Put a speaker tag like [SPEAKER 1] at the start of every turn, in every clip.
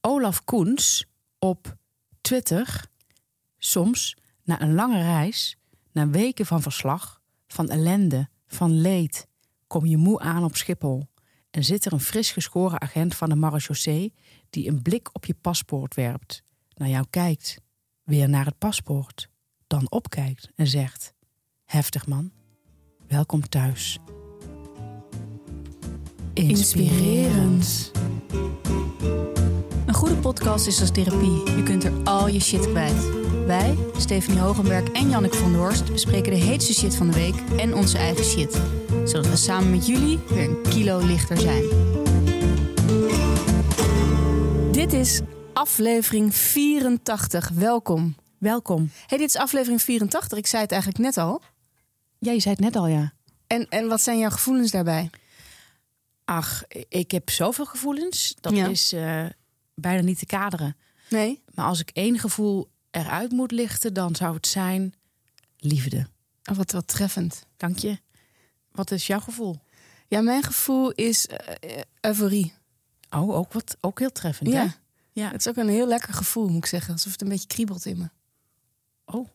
[SPEAKER 1] Olaf Koens op Twitter soms na een lange reis, na weken van verslag, van ellende, van leed, kom je moe aan op Schiphol en zit er een fris geschoren agent van de marechaussee die een blik op je paspoort werpt, naar jou kijkt, weer naar het paspoort, dan opkijkt en zegt: Heftig man, welkom thuis.
[SPEAKER 2] Inspirerend. Een goede podcast is als therapie. Je kunt er al je shit kwijt. Wij, Stephanie Hogenberg en Janneke van der Horst, bespreken de heetste shit van de week en onze eigen shit. Zodat we samen met jullie weer een kilo lichter zijn. Dit is aflevering 84. Welkom.
[SPEAKER 1] Welkom.
[SPEAKER 2] Hey, dit is aflevering 84. Ik zei het eigenlijk net al.
[SPEAKER 1] Ja, je zei het net al, ja.
[SPEAKER 2] En, en wat zijn jouw gevoelens daarbij?
[SPEAKER 1] Ach, ik heb zoveel gevoelens. Dat
[SPEAKER 2] Ja.
[SPEAKER 1] is eh, bijna niet te kaderen.
[SPEAKER 2] Nee?
[SPEAKER 1] Maar als ik één gevoel eruit moet lichten, dan zou het zijn liefde.
[SPEAKER 2] Oh, wat, wat treffend.
[SPEAKER 1] Dank je. Wat is jouw gevoel?
[SPEAKER 2] Ja, mijn gevoel is eh, euforie.
[SPEAKER 1] Oh, ook, wat, ook heel treffend,
[SPEAKER 2] Ja.
[SPEAKER 1] ja? Ja.
[SPEAKER 2] Het is ook een heel lekker gevoel, moet ik zeggen. Alsof het een beetje kriebelt in me.
[SPEAKER 1] Oh.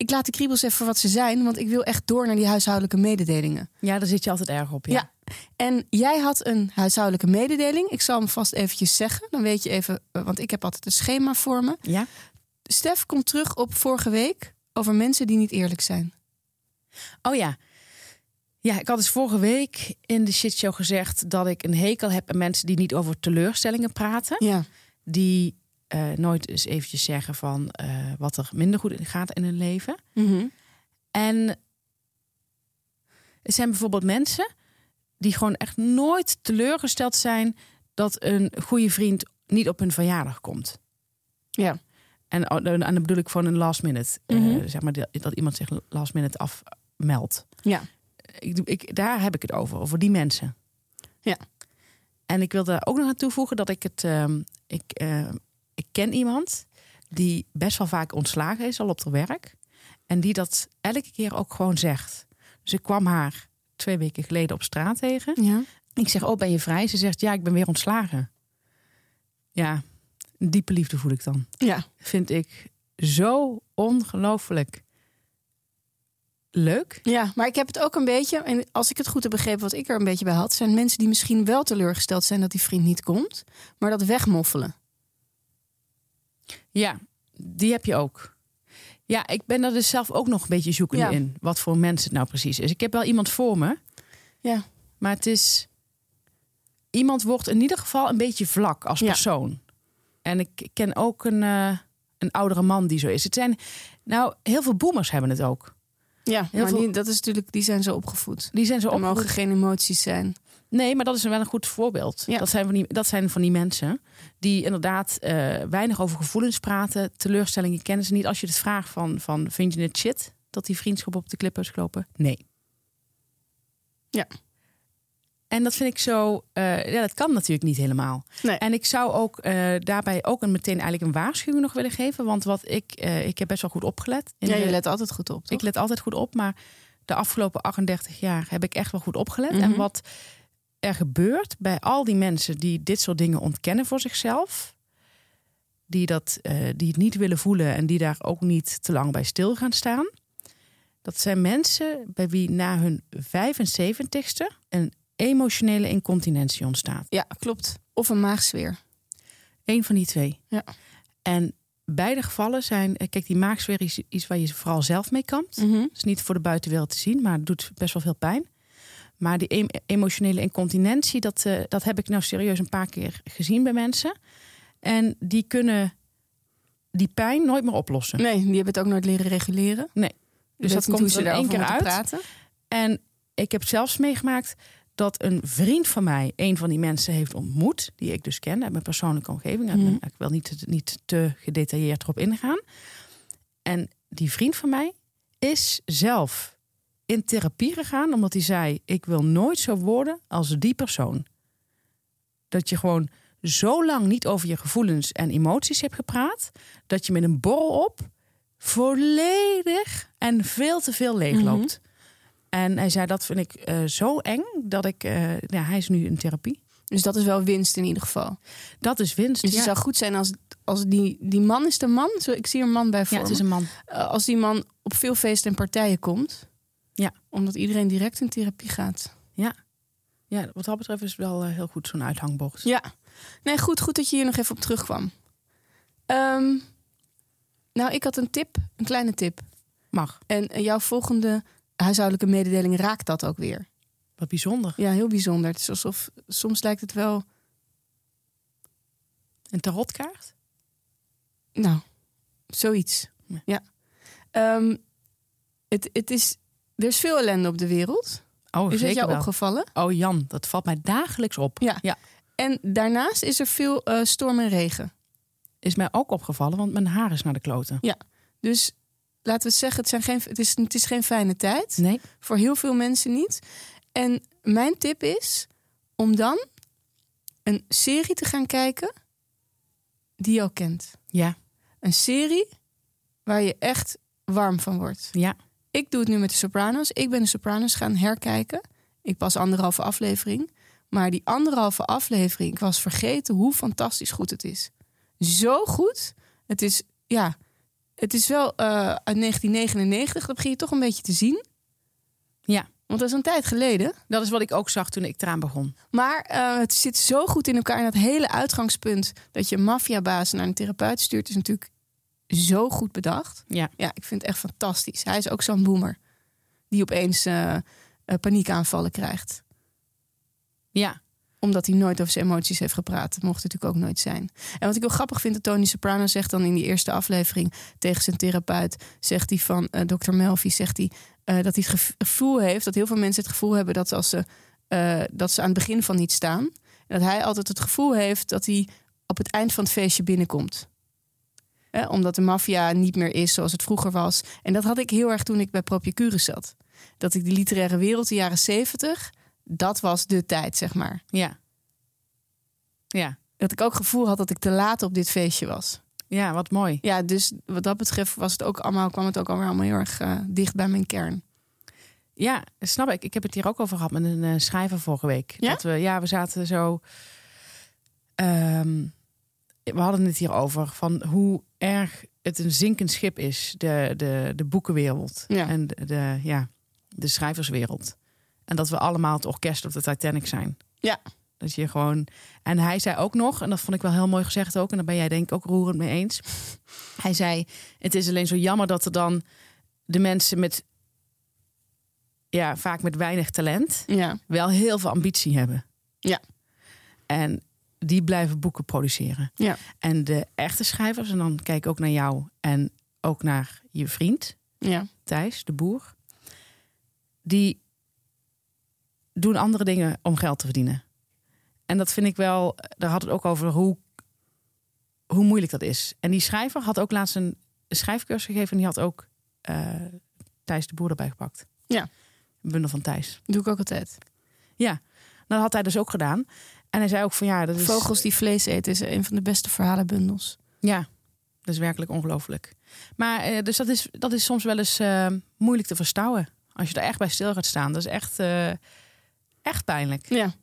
[SPEAKER 2] Ik laat de kriebels even voor wat ze zijn, want ik wil echt door naar die huishoudelijke mededelingen.
[SPEAKER 1] Ja, daar zit je altijd erg op, ja.
[SPEAKER 2] Ja. En jij had een huishoudelijke mededeling. Ik zal hem vast eventjes zeggen. Dan weet je even, eh, want ik heb altijd een schema voor me.
[SPEAKER 1] Ja?
[SPEAKER 2] Stef komt terug op vorige week over mensen die niet eerlijk zijn.
[SPEAKER 1] Oh ja. Ja, ik had dus vorige week in de shitshow gezegd dat ik een hekel heb aan mensen die niet over teleurstellingen praten.
[SPEAKER 2] Ja.
[SPEAKER 1] Die eh, nooit eens eventjes zeggen van eh, wat er minder goed in gaat in hun leven.
[SPEAKER 2] Mhm.
[SPEAKER 1] En er zijn bijvoorbeeld mensen die gewoon echt nooit teleurgesteld zijn dat een goede vriend niet op hun verjaardag komt.
[SPEAKER 2] Ja.
[SPEAKER 1] En, en dan bedoel ik van een last minute. eh,
[SPEAKER 2] Mhm.
[SPEAKER 1] zeg maar dat iemand zich last minute afmeldt.
[SPEAKER 2] Ja.
[SPEAKER 1] Ik, ik, daar heb ik het over, over die mensen.
[SPEAKER 2] Ja.
[SPEAKER 1] En ik wil daar ook nog aan toevoegen dat ik het. ehm, ik, eh, ik ken iemand die best wel vaak ontslagen is al op haar werk. En die dat elke keer ook gewoon zegt. Dus ik kwam haar twee weken geleden op straat tegen.
[SPEAKER 2] Ja.
[SPEAKER 1] Ik zeg, oh, ben je vrij? Ze zegt, ja, ik ben weer ontslagen. Ja, een diepe liefde voel ik dan.
[SPEAKER 2] Ja.
[SPEAKER 1] Vind ik zo ongelooflijk leuk.
[SPEAKER 2] Ja, maar ik heb het ook een beetje, en als ik het goed heb begrepen wat ik er een beetje bij had, zijn mensen die misschien wel teleurgesteld zijn dat die vriend niet komt, maar dat wegmoffelen.
[SPEAKER 1] Ja, die heb je ook. Ja, ik ben er dus zelf ook nog een beetje zoekende
[SPEAKER 2] Ja.
[SPEAKER 1] in. Wat voor mensen het nou precies is. Ik heb wel iemand voor me.
[SPEAKER 2] Ja.
[SPEAKER 1] Maar het is... Iemand wordt in ieder geval een beetje vlak als
[SPEAKER 2] Ja.
[SPEAKER 1] persoon. En ik ken ook een, eh, een oudere man die zo is. Het zijn... Nou, heel veel boomers hebben het ook.
[SPEAKER 2] Ja,
[SPEAKER 1] Heel
[SPEAKER 2] maar
[SPEAKER 1] veel-
[SPEAKER 2] die, dat is natuurlijk, die zijn zo opgevoed.
[SPEAKER 1] Die zijn zo
[SPEAKER 2] Er mogen
[SPEAKER 1] opgevoed.
[SPEAKER 2] geen emoties zijn.
[SPEAKER 1] Nee, maar dat is wel een goed voorbeeld.
[SPEAKER 2] Ja.
[SPEAKER 1] Dat, zijn van die, dat zijn van die mensen die inderdaad eh, weinig over gevoelens praten. Teleurstellingen kennen ze niet. Als je het vraagt van, van vind je het shit dat die vriendschap op de klippen is gelopen? Nee.
[SPEAKER 2] Ja.
[SPEAKER 1] En dat vind ik zo, eh, ja, dat kan natuurlijk niet helemaal.
[SPEAKER 2] Nee.
[SPEAKER 1] En ik zou ook eh, daarbij ook een, meteen eigenlijk een waarschuwing nog willen geven. Want wat ik, ik heb best wel goed opgelet. in
[SPEAKER 2] Ja,
[SPEAKER 1] de-
[SPEAKER 2] je let altijd goed op, toch?
[SPEAKER 1] ik let altijd goed op, maar de afgelopen 38 jaar heb ik echt wel goed opgelet.
[SPEAKER 2] Mhm.
[SPEAKER 1] En wat er gebeurt bij al die mensen die dit soort dingen ontkennen voor zichzelf, die, dat, eh, die het niet willen voelen en die daar ook niet te lang bij stil gaan staan. Dat zijn mensen bij wie na hun 75ste een emotionele incontinentie ontstaat.
[SPEAKER 2] Ja, klopt. Of een maagzweer.
[SPEAKER 1] Eén van die twee.
[SPEAKER 2] Ja.
[SPEAKER 1] En beide gevallen zijn, eh, kijk, die maagzweer is iets waar je vooral zelf mee kampt.
[SPEAKER 2] Mhm.
[SPEAKER 1] Is niet voor de buitenwereld te zien, maar het doet best wel veel pijn. Maar die em- emotionele incontinentie, dat, eh, dat heb ik nou serieus een paar keer gezien bij mensen. En die kunnen die pijn nooit meer oplossen.
[SPEAKER 2] Nee, die hebben het ook nooit leren reguleren.
[SPEAKER 1] Nee. Dus dat komt er één keer uit.
[SPEAKER 2] praten.
[SPEAKER 1] En ik heb zelfs meegemaakt dat een vriend van mij een van die mensen heeft ontmoet, die ik dus ken uit mijn persoonlijke omgeving.
[SPEAKER 2] Mhm.
[SPEAKER 1] Ik wil niet, niet te gedetailleerd erop ingaan. En die vriend van mij is zelf in therapie gegaan, omdat hij zei: Ik wil nooit zo worden als die persoon. Dat je gewoon zo lang niet over je gevoelens en emoties hebt gepraat, dat je met een borrel op volledig en veel te veel leegloopt. En hij zei, dat vind ik eh, zo eng dat ik... ja, hij is nu in therapie.
[SPEAKER 2] Dus dat is wel winst in ieder geval.
[SPEAKER 1] Dat is winst.
[SPEAKER 2] Dus
[SPEAKER 1] ja.
[SPEAKER 2] het zou goed zijn als, als die, die man is de man. Zo, ik zie een man bij voor
[SPEAKER 1] ja, het is een man.
[SPEAKER 2] Eh, als die man op veel feesten en partijen komt.
[SPEAKER 1] Ja.
[SPEAKER 2] Omdat iedereen direct in therapie gaat.
[SPEAKER 1] Ja, wat dat betreft is het wel eh, heel goed zo'n uithangbord.
[SPEAKER 2] Ja. Nee, goed, goed dat je hier nog even op terugkwam. Ehm, nou, ik had een tip, een kleine tip.
[SPEAKER 1] Mag.
[SPEAKER 2] En eh, jouw volgende huishoudelijke mededeling raakt dat ook weer.
[SPEAKER 1] Wat bijzonder.
[SPEAKER 2] Ja, heel bijzonder. Het is alsof soms lijkt het wel.
[SPEAKER 1] Een tarotkaart?
[SPEAKER 2] Nou, zoiets.
[SPEAKER 1] Ja.
[SPEAKER 2] Ja. Ehm, het, het is, er is veel ellende op de wereld.
[SPEAKER 1] Oh,
[SPEAKER 2] is het jou
[SPEAKER 1] wel.
[SPEAKER 2] opgevallen?
[SPEAKER 1] Oh Jan, dat valt mij dagelijks op.
[SPEAKER 2] Ja.
[SPEAKER 1] ja.
[SPEAKER 2] En daarnaast is er veel eh, storm en regen.
[SPEAKER 1] Is mij ook opgevallen, want mijn haar is naar de kloten.
[SPEAKER 2] Dus laten we het zeggen, het, zijn geen, het, is, het is geen fijne tijd.
[SPEAKER 1] Nee?
[SPEAKER 2] Voor heel veel mensen niet. En mijn tip is om dan een serie te gaan kijken die je al kent.
[SPEAKER 1] Ja.
[SPEAKER 2] Een serie waar je echt warm van wordt.
[SPEAKER 1] Ja.
[SPEAKER 2] Ik doe het nu met de Sopranos. Ik ben de Sopranos gaan herkijken. Ik pas anderhalve aflevering. Maar die anderhalve aflevering, ik was vergeten hoe fantastisch goed het is. Zo goed. Het is, ja, het is wel eh, uit 1999. Dat begin je toch een beetje te zien.
[SPEAKER 1] Ja.
[SPEAKER 2] Want dat is een tijd geleden.
[SPEAKER 1] Dat is wat ik ook zag toen ik eraan begon.
[SPEAKER 2] Maar eh, het zit zo goed in elkaar. En dat hele uitgangspunt dat je maffiabaas naar een therapeut stuurt... is natuurlijk zo goed bedacht.
[SPEAKER 1] Ja.
[SPEAKER 2] Ja, ik vind het echt fantastisch. Hij is ook zo'n boomer. Die opeens eh, paniekaanvallen krijgt.
[SPEAKER 1] Ja.
[SPEAKER 2] Omdat hij nooit over zijn emoties heeft gepraat. Dat mocht het natuurlijk ook nooit zijn. En wat ik wel grappig vind, dat Tony Soprano zegt dan in die eerste aflevering tegen zijn therapeut, zegt hij van eh Dr. Melfi, zegt hij dat hij het gev- gevoel heeft, dat heel veel mensen het gevoel hebben dat als ze, dat ze aan het begin van iets staan, en dat hij altijd het gevoel heeft dat hij op het eind van het feestje binnenkomt. Hè, omdat de maffia niet meer is zoals het vroeger was. En dat had ik heel erg toen ik bij Propiacurus zat. Dat ik de literaire wereld, de jaren zeventig, dat was de tijd, zeg maar.
[SPEAKER 1] Ja. Ja.
[SPEAKER 2] Dat ik ook het gevoel had dat ik te laat op dit feestje was.
[SPEAKER 1] Ja, wat mooi.
[SPEAKER 2] Ja, dus wat dat betreft was het ook allemaal, kwam het ook allemaal heel erg eh, dicht bij mijn kern.
[SPEAKER 1] Ja, snap ik. Ik heb het hier ook over gehad met een eh, schrijver vorige week.
[SPEAKER 2] Ja?
[SPEAKER 1] Dat we, ja, we zaten zo. ehm, we hadden het hier over van hoe erg het een zinkend schip is, de, de, de boekenwereld
[SPEAKER 2] Ja.
[SPEAKER 1] en de, de, ja, de schrijverswereld. En dat we allemaal het orkest op de Titanic zijn.
[SPEAKER 2] Ja.
[SPEAKER 1] Dat je gewoon. En hij zei ook nog, en dat vond ik wel heel mooi gezegd ook, en daar ben jij denk ik ook roerend mee eens. Hij zei: Het is alleen zo jammer dat er dan de mensen met. Ja, vaak met weinig talent,
[SPEAKER 2] Ja,
[SPEAKER 1] wel heel veel ambitie hebben.
[SPEAKER 2] Ja.
[SPEAKER 1] En die blijven boeken produceren.
[SPEAKER 2] Ja.
[SPEAKER 1] En de echte schrijvers, en dan kijk ik ook naar jou en ook naar je vriend,
[SPEAKER 2] ja,
[SPEAKER 1] Thijs, de boer. Die doen andere dingen om geld te verdienen. En dat vind ik wel, daar had het ook over hoe, hoe moeilijk dat is. En die schrijver had ook laatst een schrijfcursus gegeven en die had ook eh, Thijs de boer erbij gepakt.
[SPEAKER 2] Ja.
[SPEAKER 1] Een bundel van Thijs.
[SPEAKER 2] doe ik ook altijd.
[SPEAKER 1] Ja, dat had hij dus ook gedaan. En hij zei ook van ja, dat is...
[SPEAKER 2] Vogels die vlees eten is een van de beste verhalenbundels.
[SPEAKER 1] Ja, dat is werkelijk ongelooflijk. Maar eh, dus dat is, dat is soms wel eens eh, moeilijk te verstouwen. Als je er echt bij stil gaat staan. Dat is echt, eh, echt pijnlijk.
[SPEAKER 2] Ja,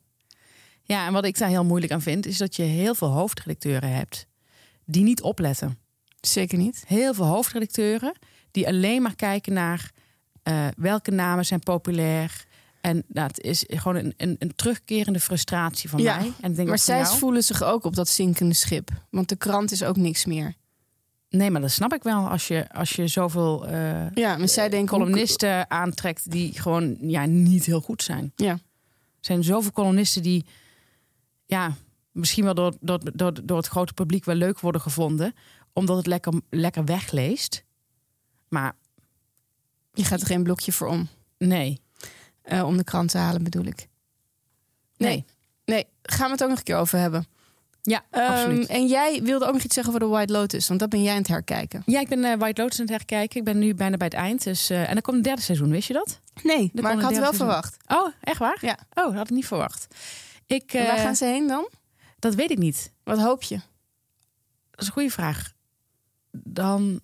[SPEAKER 1] Ja, en wat ik daar heel moeilijk aan vind, is dat je heel veel hoofdredacteuren hebt die niet opletten.
[SPEAKER 2] zeker niet.
[SPEAKER 1] Heel veel hoofdredacteuren die alleen maar kijken naar welke namen zijn populair. En dat is gewoon een, een, een terugkerende frustratie van
[SPEAKER 2] Ja,
[SPEAKER 1] mij. En denk
[SPEAKER 2] Maar zij voelen zich ook op dat zinkende schip. Want de krant is ook niks meer.
[SPEAKER 1] Nee, maar dat snap ik wel als je, als je zoveel eh,
[SPEAKER 2] Ja, maar zij denken... hoe-
[SPEAKER 1] columnisten aantrekt die gewoon ja, niet heel goed zijn.
[SPEAKER 2] Ja,
[SPEAKER 1] Er zijn zoveel columnisten die ja, misschien wel door, door, door, door het grote publiek wel leuk worden gevonden, omdat het lekker, lekker wegleest. Maar
[SPEAKER 2] je gaat er geen blokje voor om.
[SPEAKER 1] nee,
[SPEAKER 2] Eh, om de krant te halen bedoel ik.
[SPEAKER 1] nee.
[SPEAKER 2] Nee. Nee, gaan we het ook nog een keer over hebben.
[SPEAKER 1] Ja,
[SPEAKER 2] Ehm,
[SPEAKER 1] absoluut.
[SPEAKER 2] en jij wilde ook nog iets zeggen over de White Lotus, want dat ben jij aan het herkijken.
[SPEAKER 1] Ja, ik ben eh, White Lotus aan het herkijken. Ik ben nu bijna bij het eind. Dus, eh, en dan komt een derde seizoen, wist je dat?
[SPEAKER 2] Nee, maar ik had
[SPEAKER 1] een
[SPEAKER 2] wel verwacht.
[SPEAKER 1] Oh, echt waar?
[SPEAKER 2] Ja.
[SPEAKER 1] Oh, dat had ik niet verwacht. Ik,
[SPEAKER 2] En waar gaan ze heen dan?
[SPEAKER 1] Dat weet ik niet.
[SPEAKER 2] Wat hoop je?
[SPEAKER 1] Dat is een goede vraag. Dan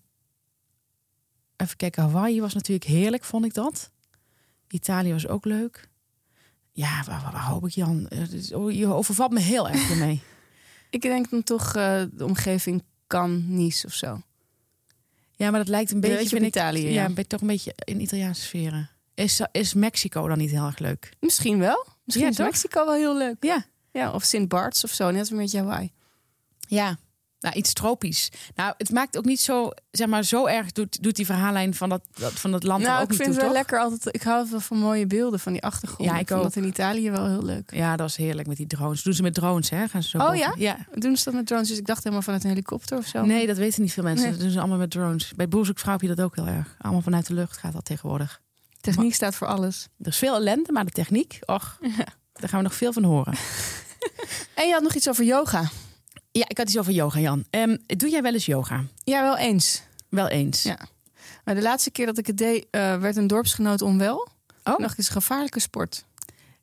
[SPEAKER 1] even kijken. Hawaii was natuurlijk heerlijk, vond ik dat. Italië was ook leuk. Ja, waar, waar, waar hoop ik Jan? Eh, oh, Je overvalt me heel erg ermee.
[SPEAKER 2] Ik denk dan toch eh, de omgeving kan Nice of zo.
[SPEAKER 1] Ja, maar dat lijkt een beetje,
[SPEAKER 2] beetje op
[SPEAKER 1] vind ik,
[SPEAKER 2] Italië,
[SPEAKER 1] Ja,
[SPEAKER 2] ja.
[SPEAKER 1] toch een beetje in Italiaanse sferen. Is, is Mexico dan niet heel erg leuk?
[SPEAKER 2] Misschien wel. Misschien
[SPEAKER 1] Ja,
[SPEAKER 2] is
[SPEAKER 1] toch?
[SPEAKER 2] Mexico wel heel leuk.
[SPEAKER 1] Ja.
[SPEAKER 2] Ja, of Sint Barts of zo, net als met Hawaii.
[SPEAKER 1] Ja. Nou, iets tropisch. Nou, het maakt ook niet zo, zeg maar, zo erg doet, doet die verhaallijn van dat, dat, van dat land er
[SPEAKER 2] Nou,
[SPEAKER 1] ook
[SPEAKER 2] ik
[SPEAKER 1] niet
[SPEAKER 2] vind
[SPEAKER 1] toe,
[SPEAKER 2] het wel
[SPEAKER 1] toch?
[SPEAKER 2] lekker altijd. Ik hou wel van mooie beelden van die achtergrond.
[SPEAKER 1] Ja, ik
[SPEAKER 2] vond
[SPEAKER 1] ook.
[SPEAKER 2] dat in Italië wel heel leuk.
[SPEAKER 1] Ja, dat is heerlijk met die drones. Doen ze met drones, hè? Gaan ze zo
[SPEAKER 2] Oh,
[SPEAKER 1] boven.
[SPEAKER 2] ja?
[SPEAKER 1] Ja.
[SPEAKER 2] Doen ze dat met drones? Dus ik dacht helemaal vanuit een helikopter of zo.
[SPEAKER 1] Nee, dat weten niet veel mensen.
[SPEAKER 2] Nee.
[SPEAKER 1] Dat doen ze allemaal met drones. Bij Boerzoekvrouw heb je dat ook heel erg. Allemaal vanuit de lucht gaat dat tegenwoordig.
[SPEAKER 2] Techniek staat voor alles.
[SPEAKER 1] Er is veel ellende, maar de techniek, och, daar gaan we nog veel van horen.
[SPEAKER 2] En je had nog iets over yoga.
[SPEAKER 1] Ja, ik had iets over yoga, Jan. Ehm, doe jij wel eens yoga?
[SPEAKER 2] Ja, wel eens.
[SPEAKER 1] Wel eens.
[SPEAKER 2] Ja. Maar de laatste keer dat ik het deed, eh, werd een dorpsgenoot onwel.
[SPEAKER 1] Oh,
[SPEAKER 2] Ik dacht, het is een gevaarlijke sport.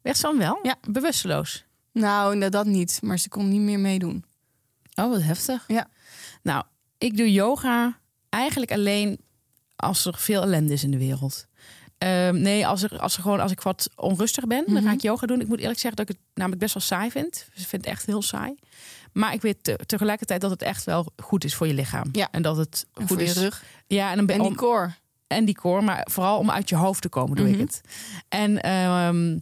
[SPEAKER 1] werd ze dan wel?
[SPEAKER 2] Ja.
[SPEAKER 1] Bewusteloos.
[SPEAKER 2] Nou, nou, dat niet. Maar ze kon niet meer meedoen.
[SPEAKER 1] Oh, wat heftig.
[SPEAKER 2] Ja.
[SPEAKER 1] Nou, ik doe yoga eigenlijk alleen als er veel ellende is in de wereld. Ehm, nee, als, er, als, er gewoon, als ik wat onrustig ben, dan ga
[SPEAKER 2] Mhm.
[SPEAKER 1] ik yoga doen. Ik moet eerlijk zeggen dat ik het namelijk best wel saai vind. Ik vind het echt heel saai. Maar ik weet te- tegelijkertijd dat het echt wel goed is voor je lichaam.
[SPEAKER 2] Ja.
[SPEAKER 1] En dat het
[SPEAKER 2] En
[SPEAKER 1] goed
[SPEAKER 2] voor
[SPEAKER 1] is.
[SPEAKER 2] je rug.
[SPEAKER 1] Ja, en, een
[SPEAKER 2] En die core.
[SPEAKER 1] en die core, maar vooral om uit je hoofd te komen, doe
[SPEAKER 2] Mhm.
[SPEAKER 1] ik het. En ehm,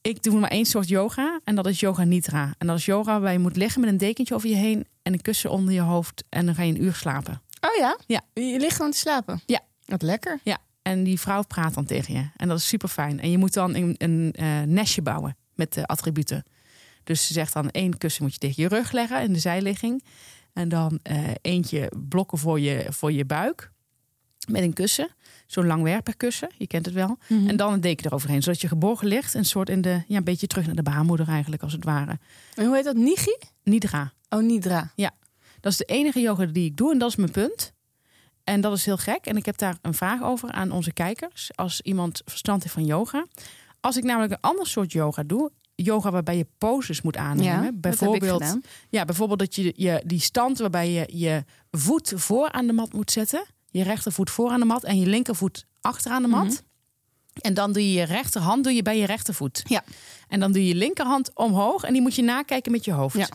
[SPEAKER 1] ik doe maar één soort yoga en dat is yoga nidra. En dat is yoga waarbij je moet liggen met een dekentje over je heen en een kussen onder je hoofd en dan ga je een uur slapen.
[SPEAKER 2] Oh ja?
[SPEAKER 1] Ja.
[SPEAKER 2] Je ligt gewoon te slapen?
[SPEAKER 1] Ja.
[SPEAKER 2] Wat lekker.
[SPEAKER 1] Ja, en die vrouw praat dan tegen je en dat is super fijn. En je moet dan een, een eh, nestje bouwen met de attributen. Dus ze zegt dan één kussen moet je tegen je rug leggen in de zijligging. En dan eh, eentje blokken voor je, voor je buik met een kussen. Zo'n langwerperkussen, je kent het wel. En dan een deken eroverheen, zodat je geborgen ligt. Een soort in de, ja, een beetje terug naar de baarmoeder eigenlijk, als het ware.
[SPEAKER 2] En hoe heet dat? Nigi?
[SPEAKER 1] Nidra.
[SPEAKER 2] Oh, Nidra.
[SPEAKER 1] Dat is de enige yoga die ik doe en dat is mijn punt. En dat is heel gek. En ik heb daar een vraag over aan onze kijkers. Als iemand verstand heeft van yoga. Als ik namelijk een ander soort yoga doe. Yoga waarbij je poses moet aannemen.
[SPEAKER 2] Ja,
[SPEAKER 1] bijvoorbeeld, ja, bijvoorbeeld dat je, je die stand waarbij je je voet voor aan de mat moet zetten. Je rechtervoet voor aan de mat en je linkervoet achter aan de mat.
[SPEAKER 2] Mhm.
[SPEAKER 1] En dan doe je je rechterhand doe je bij je rechtervoet.
[SPEAKER 2] Ja.
[SPEAKER 1] En dan doe je je linkerhand omhoog en die moet je nakijken met je hoofd.
[SPEAKER 2] Ja.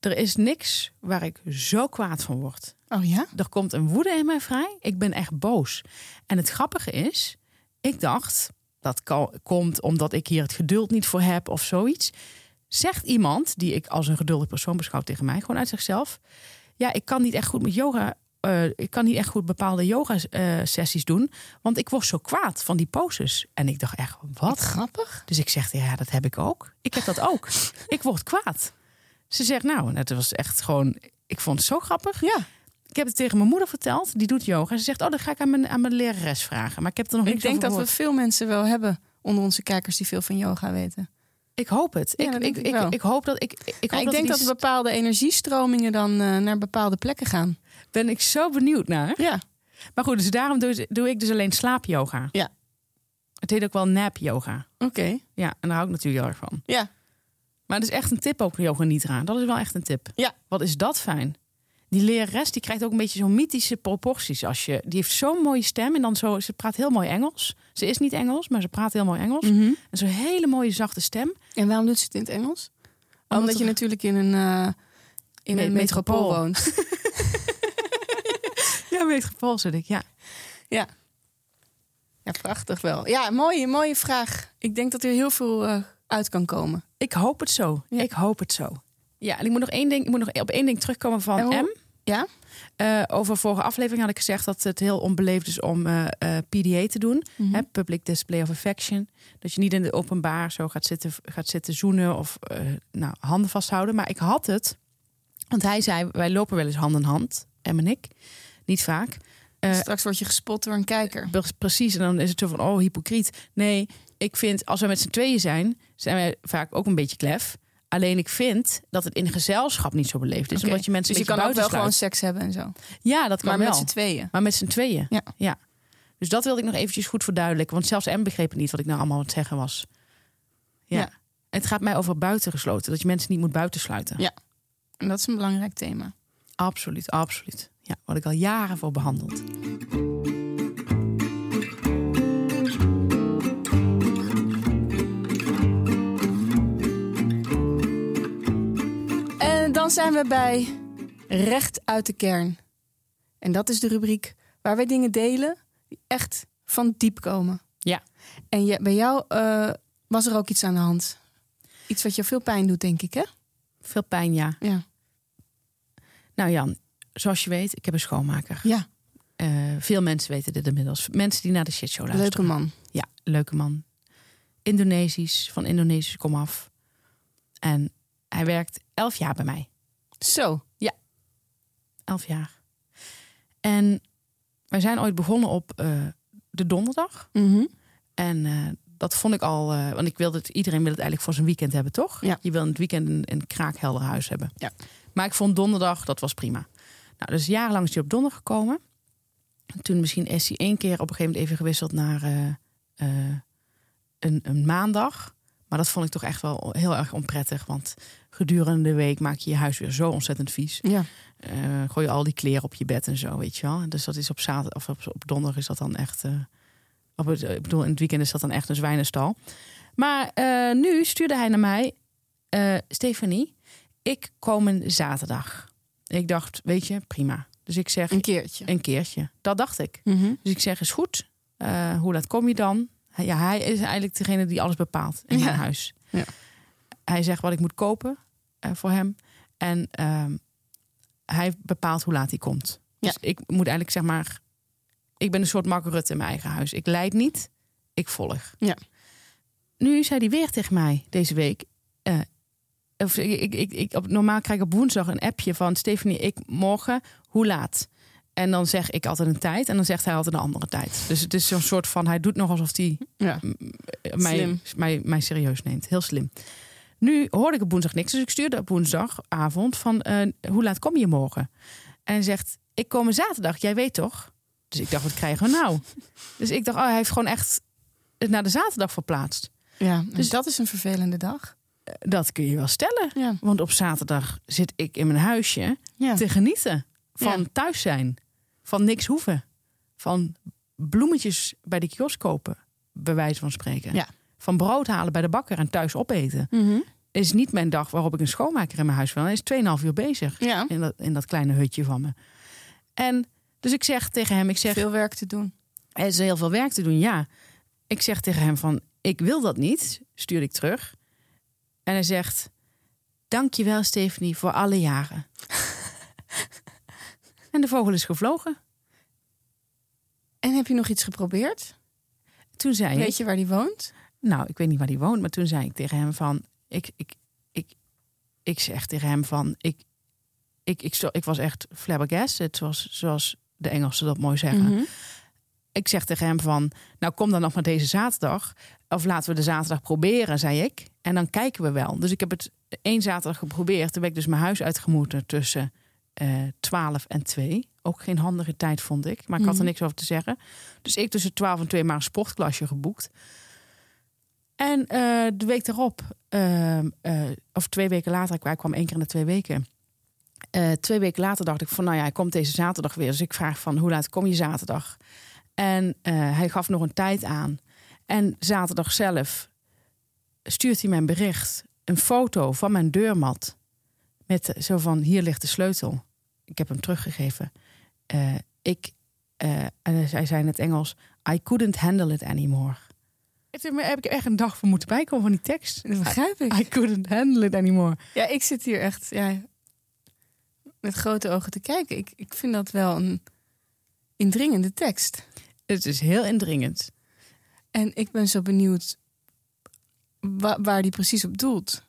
[SPEAKER 1] Er is niks waar ik zo kwaad van word.
[SPEAKER 2] Oh ja?
[SPEAKER 1] Er komt een woede in mij vrij. Ik ben echt boos. En het grappige is, ik dacht dat ko- komt omdat ik hier het geduld niet voor heb of zoiets. Zegt iemand die ik als een geduldig persoon beschouw tegen mij, gewoon uit zichzelf. Ja, ik kan niet echt goed met yoga. eh, ik kan niet echt goed bepaalde yoga-sessies doen. Want ik word zo kwaad van die poses. En ik dacht echt, wat?
[SPEAKER 2] grappig.
[SPEAKER 1] Dus ik zeg, ja, dat heb ik ook. Ik heb dat ook. ik word kwaad. Ze zegt, nou, het was echt gewoon... Ik vond het zo grappig.
[SPEAKER 2] Ja.
[SPEAKER 1] Ik heb het tegen mijn moeder verteld. Die doet yoga. Ze zegt, oh, dat ga ik aan mijn, aan mijn lerares vragen. Maar ik heb er nog
[SPEAKER 2] Ik
[SPEAKER 1] niks
[SPEAKER 2] denk
[SPEAKER 1] over
[SPEAKER 2] dat we veel mensen wel hebben onder onze kijkers die veel van yoga weten.
[SPEAKER 1] Ik hoop het.
[SPEAKER 2] Ja,
[SPEAKER 1] ik, ik,
[SPEAKER 2] denk ik
[SPEAKER 1] ik, ik hoop dat ik... Ik, ik,
[SPEAKER 2] Ja,
[SPEAKER 1] hoop
[SPEAKER 2] ik denk dat bepaalde energiestromingen dan eh, naar bepaalde plekken gaan.
[SPEAKER 1] Ben ik zo benieuwd naar.
[SPEAKER 2] Ja.
[SPEAKER 1] Maar goed, dus daarom doe, doe ik dus alleen slaapyoga.
[SPEAKER 2] Ja.
[SPEAKER 1] Het heet ook wel nap yoga.
[SPEAKER 2] Oké.
[SPEAKER 1] Ja, en daar hou ik natuurlijk heel erg van.
[SPEAKER 2] Ja.
[SPEAKER 1] Maar het is echt een tip ook, yoga nidra. Dat is wel echt een tip.
[SPEAKER 2] Ja.
[SPEAKER 1] Wat is dat fijn. Die lerares die krijgt ook een beetje zo'n mythische proporties. Als je, die heeft zo'n mooie stem en dan zo, ze praat heel mooi Engels. Ze is niet Engels, maar ze praat heel mooi Engels.
[SPEAKER 2] Mhm.
[SPEAKER 1] En zo'n hele mooie zachte stem.
[SPEAKER 2] En waarom doet ze het in het Engels? Omdat,
[SPEAKER 1] Omdat
[SPEAKER 2] je
[SPEAKER 1] er-
[SPEAKER 2] natuurlijk in een, eh, in
[SPEAKER 1] Me-
[SPEAKER 2] een metropool
[SPEAKER 1] metropool.
[SPEAKER 2] woont.
[SPEAKER 1] Ja, geval zit ik. Ja.
[SPEAKER 2] ja. Ja, prachtig wel. Ja, mooie, mooie vraag. Ik denk dat er heel veel eh, uit kan komen.
[SPEAKER 1] Ik hoop het zo.
[SPEAKER 2] Ja.
[SPEAKER 1] Ik hoop het zo. Ja, en ik moet nog één ding, ik moet nog op één ding terugkomen van
[SPEAKER 2] hoe-
[SPEAKER 1] M.
[SPEAKER 2] Ja?
[SPEAKER 1] Eh, over vorige aflevering had ik gezegd dat het heel onbeleefd is om eh, eh, PDA te doen.
[SPEAKER 2] Mhm.
[SPEAKER 1] Hè, public display of affection. Dat je niet in de openbaar zo gaat zitten, gaat zitten zoenen of nou, handen vasthouden. Maar ik had het. Want hij zei, wij lopen wel eens hand in hand. Em en ik. Niet vaak.
[SPEAKER 2] Straks word je gespot door een kijker.
[SPEAKER 1] Pre- Precies, en dan is het zo van, oh, hypocriet. Nee, ik vind, als we met z'n tweeën zijn, zijn wij vaak ook een beetje klef. Alleen ik vind dat het in gezelschap niet zo beleefd is. Omdat je mensen
[SPEAKER 2] Dus je kan ook wel gewoon seks hebben en zo.
[SPEAKER 1] Ja, dat kan
[SPEAKER 2] Maar
[SPEAKER 1] wel.
[SPEAKER 2] met z'n tweeën.
[SPEAKER 1] Maar met z'n tweeën.
[SPEAKER 2] Ja.
[SPEAKER 1] Dus dat wilde ik nog eventjes goed verduidelijken. Want zelfs M begreep niet wat ik nou allemaal aan het zeggen was. Ja.
[SPEAKER 2] Ja.
[SPEAKER 1] Het gaat mij over buitengesloten. Dat je mensen niet moet buitensluiten.
[SPEAKER 2] Ja. En dat is een belangrijk thema.
[SPEAKER 1] Absoluut, absoluut. Ja, wat ik al jaren voor behandeld.
[SPEAKER 3] Dan zijn we bij Recht uit de kern. En dat is de rubriek waar wij dingen delen die echt van diep komen.
[SPEAKER 1] Ja.
[SPEAKER 3] En je, bij jou eh, was er ook iets aan de hand. Iets wat je veel pijn doet, denk ik, hè?
[SPEAKER 1] Veel pijn, ja.
[SPEAKER 3] Ja.
[SPEAKER 1] Nou Jan, zoals je weet, ik heb een schoonmaker.
[SPEAKER 3] Ja,
[SPEAKER 1] Eh, veel mensen weten dit inmiddels. Mensen die naar de shitshow luisteren.
[SPEAKER 3] leuke man.
[SPEAKER 1] Ja, leuke man. Indonesisch, van Indonesisch kom af. En hij werkt elf jaar bij mij.
[SPEAKER 3] Zo.
[SPEAKER 1] Elf jaar. En wij zijn ooit begonnen op eh, de donderdag.
[SPEAKER 3] Mhm.
[SPEAKER 1] En eh, dat vond ik al, eh, want ik wilde het, iedereen wil het eigenlijk voor zijn weekend hebben, toch?
[SPEAKER 3] Ja.
[SPEAKER 1] Je wil in het weekend een, een kraakhelder huis hebben.
[SPEAKER 3] Ja.
[SPEAKER 1] Maar ik vond donderdag, dat was prima. Nou, dus jarenlang is hij op donderdag gekomen. Toen misschien is hij één keer op een gegeven moment even gewisseld naar een, een maandag. Maar dat vond ik toch echt wel heel erg onprettig. Want gedurende de week maak je je huis weer zo ontzettend vies.
[SPEAKER 3] Ja.
[SPEAKER 1] Eh, gooi je al die kleren op je bed en zo, weet je wel. Dus dat is op zaterdag of op, op donderdag is dat dan echt. eh, op het, ik bedoel, in het weekend is dat dan echt een zwijnenstal. Maar eh, nu stuurde hij naar mij, Stefanie, ik komende zaterdag. Ik dacht, weet je, prima. Dus ik zeg
[SPEAKER 3] Een keertje.
[SPEAKER 1] een keertje. Dat dacht ik.
[SPEAKER 3] Mhm.
[SPEAKER 1] Dus ik zeg, is goed. Hoe laat kom je dan? Ja, hij is eigenlijk degene die alles bepaalt in
[SPEAKER 3] Ja.
[SPEAKER 1] mijn huis.
[SPEAKER 3] Ja.
[SPEAKER 1] Hij zegt wat ik moet kopen eh, voor hem. En ehm, hij bepaalt hoe laat hij komt.
[SPEAKER 3] Ja.
[SPEAKER 1] Dus ik moet eigenlijk zeg maar... Ik ben een soort Mark Rutte in mijn eigen huis. Ik leid niet, ik volg.
[SPEAKER 3] Ja.
[SPEAKER 1] Nu zei hij weer tegen mij deze week... eh, of ik, ik, ik, op, normaal krijg ik op woensdag een appje van... Stefanie, ik morgen, hoe laat? En dan zeg ik altijd een tijd en dan zegt hij altijd een andere tijd. Dus het is zo'n soort van, hij doet nog alsof hij
[SPEAKER 3] Ja.
[SPEAKER 1] mij, mij, mij serieus neemt. Heel slim. Nu hoorde ik op woensdag niks, dus ik stuurde op woensdagavond van, eh, hoe laat kom je morgen? En zegt, ik kom zaterdag, jij weet toch? Dus ik dacht, wat krijgen we nou? Dus ik dacht, oh, hij heeft gewoon echt het naar de zaterdag verplaatst.
[SPEAKER 3] ja. Dus dat is een vervelende dag.
[SPEAKER 1] Eh, Dat kun je wel stellen.
[SPEAKER 3] Ja.
[SPEAKER 1] Want op zaterdag zit ik in mijn huisje
[SPEAKER 3] Ja.
[SPEAKER 1] te genieten van
[SPEAKER 3] Ja.
[SPEAKER 1] thuis zijn. Van niks hoeven. Van bloemetjes bij de kiosk kopen, bij wijze van spreken.
[SPEAKER 3] Ja.
[SPEAKER 1] Van brood halen bij de bakker en thuis opeten.
[SPEAKER 3] Mhm.
[SPEAKER 1] Is niet mijn dag waarop ik een schoonmaker in mijn huis wil. Hij is 2,5 uur bezig
[SPEAKER 3] Ja.
[SPEAKER 1] in dat, in dat kleine hutje van me. En dus ik zeg tegen hem, ik zeg,
[SPEAKER 3] Veel werk te doen.
[SPEAKER 1] er is heel veel werk te doen, ja. Ik zeg tegen hem van, ik wil dat niet, stuur ik terug. En hij zegt, dankjewel Stephanie voor alle jaren. en de vogel is gevlogen.
[SPEAKER 3] En heb je nog iets geprobeerd?
[SPEAKER 1] Toen zei ik,
[SPEAKER 3] Weet je waar die woont?
[SPEAKER 1] nou, ik weet niet waar hij woont, maar toen zei ik tegen hem van, ik, ik, ik, ik zeg tegen hem van, ik, ik, ik, ik was echt flabbergasted, zoals, zoals de Engelsen dat mooi zeggen.
[SPEAKER 3] Mhm.
[SPEAKER 1] Ik zeg tegen hem van, nou kom dan nog maar deze zaterdag. Of laten we de zaterdag proberen, zei ik. En dan kijken we wel. Dus ik heb het één zaterdag geprobeerd. Toen ben ik dus mijn huis uitgemoeten tussen 12 en 2. Ook geen handige tijd, vond ik. Maar ik had er
[SPEAKER 3] Mhm.
[SPEAKER 1] niks over te zeggen. Dus ik tussen 12 en 2 maar een sportklasje geboekt. En eh, de week daarop, ehm, eh, of twee weken later, ik kwam één keer in de twee weken. Eh, twee weken later dacht ik van, nou ja, hij komt deze zaterdag weer. Dus ik vraag van, hoe laat kom je zaterdag? En eh, hij gaf nog een tijd aan. En zaterdag zelf stuurt hij mij een bericht. Een foto van mijn deurmat. Met eh, zo van, hier ligt de sleutel. Ik heb hem teruggegeven. Eh, ik, eh, en hij zei in het Engels, I couldn't handle it anymore. Daar heb ik echt een dag voor moeten bijkomen van die tekst.
[SPEAKER 3] Dat begrijp ik.
[SPEAKER 1] I couldn't handle it anymore.
[SPEAKER 3] Ja, ik zit hier echt ja, met grote ogen te kijken. Ik, ik vind dat wel een indringende tekst.
[SPEAKER 1] Het is heel indringend.
[SPEAKER 3] En ik ben zo benieuwd wa- waar die precies op doelt.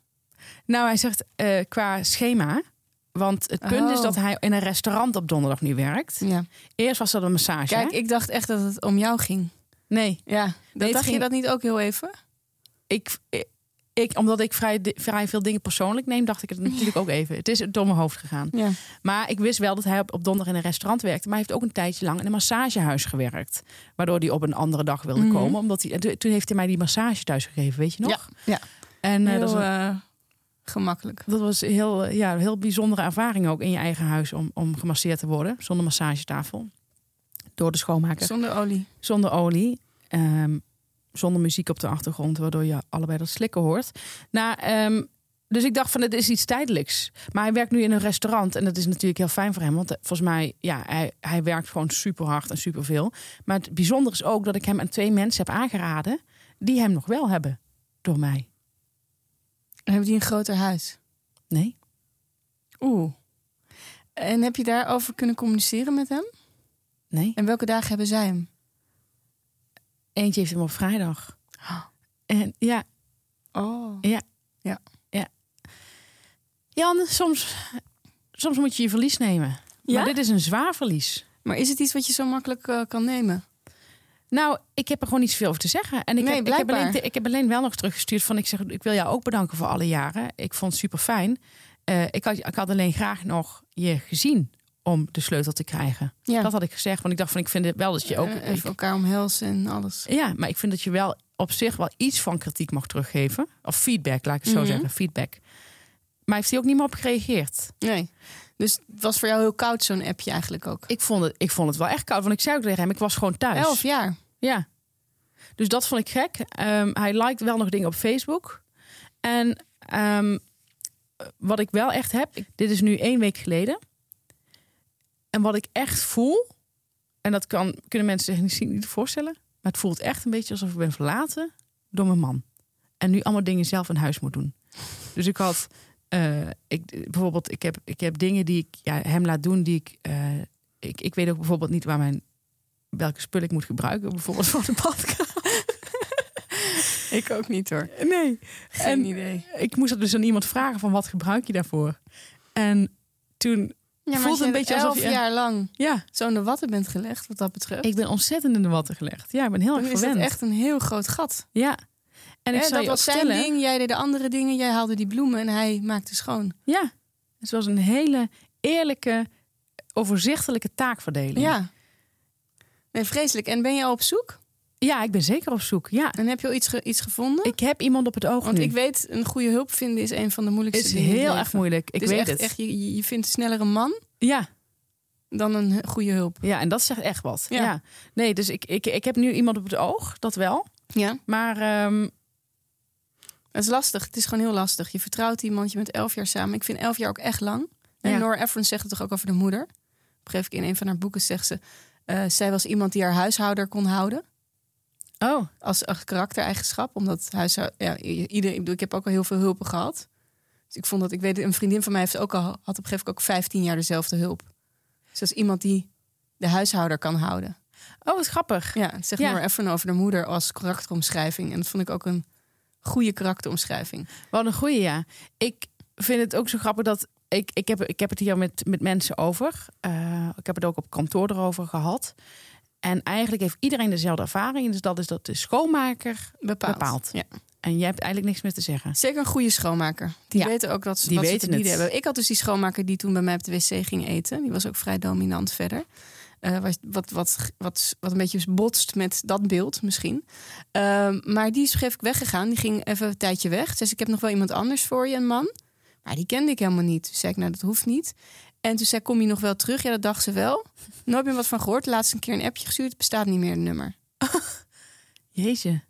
[SPEAKER 1] Nou, hij zegt eh, qua schema. Want het punt is
[SPEAKER 3] Oh.
[SPEAKER 1] dat hij in een restaurant op donderdag nu werkt.
[SPEAKER 3] Ja.
[SPEAKER 1] Eerst was dat een massage.
[SPEAKER 3] Kijk,
[SPEAKER 1] hè?
[SPEAKER 3] ik dacht echt dat het om jou ging.
[SPEAKER 1] Nee,
[SPEAKER 3] Ja, dat dacht
[SPEAKER 1] ging-
[SPEAKER 3] je dat niet ook heel even?
[SPEAKER 1] ik, ik, omdat ik vrij, vrij veel dingen persoonlijk neem, dacht ik het natuurlijk ook even. Het is door mijn hoofd gegaan.
[SPEAKER 3] Ja.
[SPEAKER 1] Maar ik wist wel dat hij op, op donderdag in een restaurant werkte. Maar hij heeft ook een tijdje lang in een massagehuis gewerkt. Waardoor hij op een andere dag wilde
[SPEAKER 3] Mhm.
[SPEAKER 1] komen. Omdat hij, en toen- heeft hij mij die massage thuis gegeven, weet je nog?
[SPEAKER 3] Ja, ja.
[SPEAKER 1] En
[SPEAKER 3] Heel
[SPEAKER 1] dat, was,
[SPEAKER 3] eh, gemakkelijk.
[SPEAKER 1] dat was een heel, ja, heel bijzondere ervaring ook in je eigen huis om, om gemasseerd te worden. Zonder massagetafel. Door de schoonmaker.
[SPEAKER 3] Zonder olie.
[SPEAKER 1] Zonder olie. ehm, zonder muziek op de achtergrond, waardoor je allebei dat slikken hoort. Nou, ehm, Dus ik dacht van het is iets tijdelijks. Maar hij werkt nu in een restaurant en dat is natuurlijk heel fijn voor hem. Want eh, volgens mij, ja, hij, hij werkt gewoon super hard en super veel. Maar het bijzondere is ook dat ik hem aan twee mensen heb aangeraden die hem nog wel hebben door mij.
[SPEAKER 2] Hebben die een groter huis?
[SPEAKER 1] Nee?
[SPEAKER 2] Oeh. En heb je daarover kunnen communiceren met hem?
[SPEAKER 1] Nee.
[SPEAKER 2] En welke dagen hebben zij hem?
[SPEAKER 1] Eentje heeft hem op vrijdag. En ja,
[SPEAKER 2] Oh.
[SPEAKER 1] Ja.
[SPEAKER 2] Ja.
[SPEAKER 1] Ja. Jan, soms, soms moet je je verlies nemen.
[SPEAKER 2] Ja?
[SPEAKER 1] Maar dit is een zwaar verlies.
[SPEAKER 2] Maar is het iets wat je zo makkelijk eh, kan nemen?
[SPEAKER 1] Nou, ik heb er gewoon niet zoveel over te zeggen. En ik,
[SPEAKER 2] Nee,
[SPEAKER 1] heb, ik, heb alleen, ik heb alleen wel nog teruggestuurd van... ik zeg, ik wil jou ook bedanken voor alle jaren. Ik vond het super fijn. ik, had, ik had alleen graag nog je gezien om de sleutel te krijgen.
[SPEAKER 2] Ja.
[SPEAKER 1] Dat had ik gezegd, want ik dacht van... ik vind het wel dat je ook...
[SPEAKER 2] Eh, even elkaar omhelzen en alles.
[SPEAKER 1] ja, maar ik vind dat je wel op zich wel iets van kritiek mag teruggeven. Of feedback, laat ik het zo
[SPEAKER 2] Mhm.
[SPEAKER 1] zeggen. Feedback. Maar heeft hij ook niet meer op gereageerd.
[SPEAKER 2] Nee. Dus het was voor jou heel koud, zo'n appje eigenlijk ook.
[SPEAKER 1] Ik vond, het, ik vond het wel echt koud. Want ik zei ook tegen hem, ik was gewoon thuis.
[SPEAKER 2] Elf jaar.
[SPEAKER 1] Ja. Dus dat vond ik gek. Ehm, hij liked wel nog dingen op Facebook. En ehm, wat ik wel echt heb... ik- dit is nu één week geleden. En wat ik echt voel... en dat kan, kunnen mensen zich misschien niet voorstellen... maar het voelt echt een beetje alsof ik ben verlaten door mijn man. En nu allemaal dingen zelf in huis moet doen. Dus ik had... eh, ik, bijvoorbeeld, ik heb, ik heb dingen die ik ja, hem laat doen... die ik, eh, ik... Ik weet ook bijvoorbeeld niet waar mijn... welke spul ik moet gebruiken. Bijvoorbeeld voor de badkamer.
[SPEAKER 2] Ik ook niet hoor.
[SPEAKER 1] Nee.
[SPEAKER 2] Geen
[SPEAKER 1] En-
[SPEAKER 2] idee.
[SPEAKER 1] Ik moest het dus aan iemand vragen van wat gebruik je daarvoor? En toen,
[SPEAKER 2] Ja, als je
[SPEAKER 1] een beetje
[SPEAKER 2] elf
[SPEAKER 1] alsof je-
[SPEAKER 2] jaar lang
[SPEAKER 1] ja,
[SPEAKER 2] zo in de watten bent gelegd, wat dat betreft.
[SPEAKER 1] ik ben ontzettend in de watten gelegd. Ja, ik ben heel erg
[SPEAKER 2] is het
[SPEAKER 1] verwend.
[SPEAKER 2] echt een heel groot gat.
[SPEAKER 1] Ja. En ik
[SPEAKER 2] Hè, dat was zijn ding, jij deed de andere dingen, jij haalde die bloemen en hij maakte schoon.
[SPEAKER 1] Ja, het was een hele eerlijke, overzichtelijke taakverdeling.
[SPEAKER 2] Ja. Nee, vreselijk. En ben je al op zoek?
[SPEAKER 1] ja, ik ben zeker op zoek. Ja,
[SPEAKER 2] En heb je al iets, ge- iets gevonden?
[SPEAKER 1] ik heb iemand op het oog
[SPEAKER 2] Want
[SPEAKER 1] nu.
[SPEAKER 2] ik weet, een goede hulp vinden is een van de moeilijkste
[SPEAKER 1] is
[SPEAKER 2] dingen. in het
[SPEAKER 1] heel
[SPEAKER 2] leven.
[SPEAKER 1] erg moeilijk. Ik
[SPEAKER 2] Het is
[SPEAKER 1] weet
[SPEAKER 2] echt,
[SPEAKER 1] het.
[SPEAKER 2] echt je, je- vindt sneller een man
[SPEAKER 1] Ja,
[SPEAKER 2] dan een goede hulp.
[SPEAKER 1] ja, en dat zegt echt wat. Ja.
[SPEAKER 2] Ja.
[SPEAKER 1] Nee, dus ik, ik, ik heb nu iemand op het oog, dat wel.
[SPEAKER 2] Ja.
[SPEAKER 1] Maar ehm,
[SPEAKER 2] Het is lastig. Het is gewoon heel lastig. Je vertrouwt iemand, je bent elf jaar samen. Ik vind elf jaar ook echt lang. En
[SPEAKER 1] Ja.
[SPEAKER 2] Nora Ephron zegt het toch ook over de moeder. Begreep ik in een van haar boeken, zegt ze... eh, zij was iemand die haar huishouder kon houden.
[SPEAKER 1] oh,
[SPEAKER 2] Als, als karaktereigenschap. Omdat huishou- ja, ieder, ik, bedoel, ik heb ook al heel veel hulpen gehad. Dus ik vond dat, ik weet, een vriendin van mij heeft ook al, had op een gegeven moment ook 15 jaar dezelfde hulp. Dus dat is iemand die de huishouder kan houden.
[SPEAKER 1] oh, wat grappig.
[SPEAKER 2] Ja, dat zegt
[SPEAKER 1] Ja.
[SPEAKER 2] Nora Ephron over de moeder als karakteromschrijving. En dat vond ik ook een goede karakteromschrijving.
[SPEAKER 1] Wat een goeie, ja. Ik vind het ook zo grappig dat... Ik, ik, heb, ik heb het hier met, met mensen over. Eh, ik heb het ook op kantoor erover gehad. En eigenlijk heeft iedereen dezelfde ervaring. Dus dat is dat de schoonmaker bepaalt.
[SPEAKER 2] Ja.
[SPEAKER 1] En jij hebt eigenlijk niks meer te zeggen.
[SPEAKER 2] Zeker een goede schoonmaker. Die
[SPEAKER 1] Ja.
[SPEAKER 2] weten ook dat ze,
[SPEAKER 1] Die
[SPEAKER 2] wat ze
[SPEAKER 1] weten het.
[SPEAKER 2] hebben. Ik had dus die schoonmaker die toen bij mij op de wc ging eten. Die was ook vrij dominant verder. Eh, wat, wat, wat, wat, wat een beetje botst met dat beeld misschien. Ehm, maar die is geef ik weggegaan. Die ging even een tijdje weg. Dus ik heb nog wel iemand anders voor je, een man. Maar die kende ik helemaal niet. Toen zei ik, nou dat hoeft niet. En toen zei ik, kom je nog wel terug? Ja, dat dacht ze wel. Nooit meer wat van gehoord. Laatst een keer een appje gestuurd. Het bestaat niet meer, het nummer.
[SPEAKER 1] Jeetje.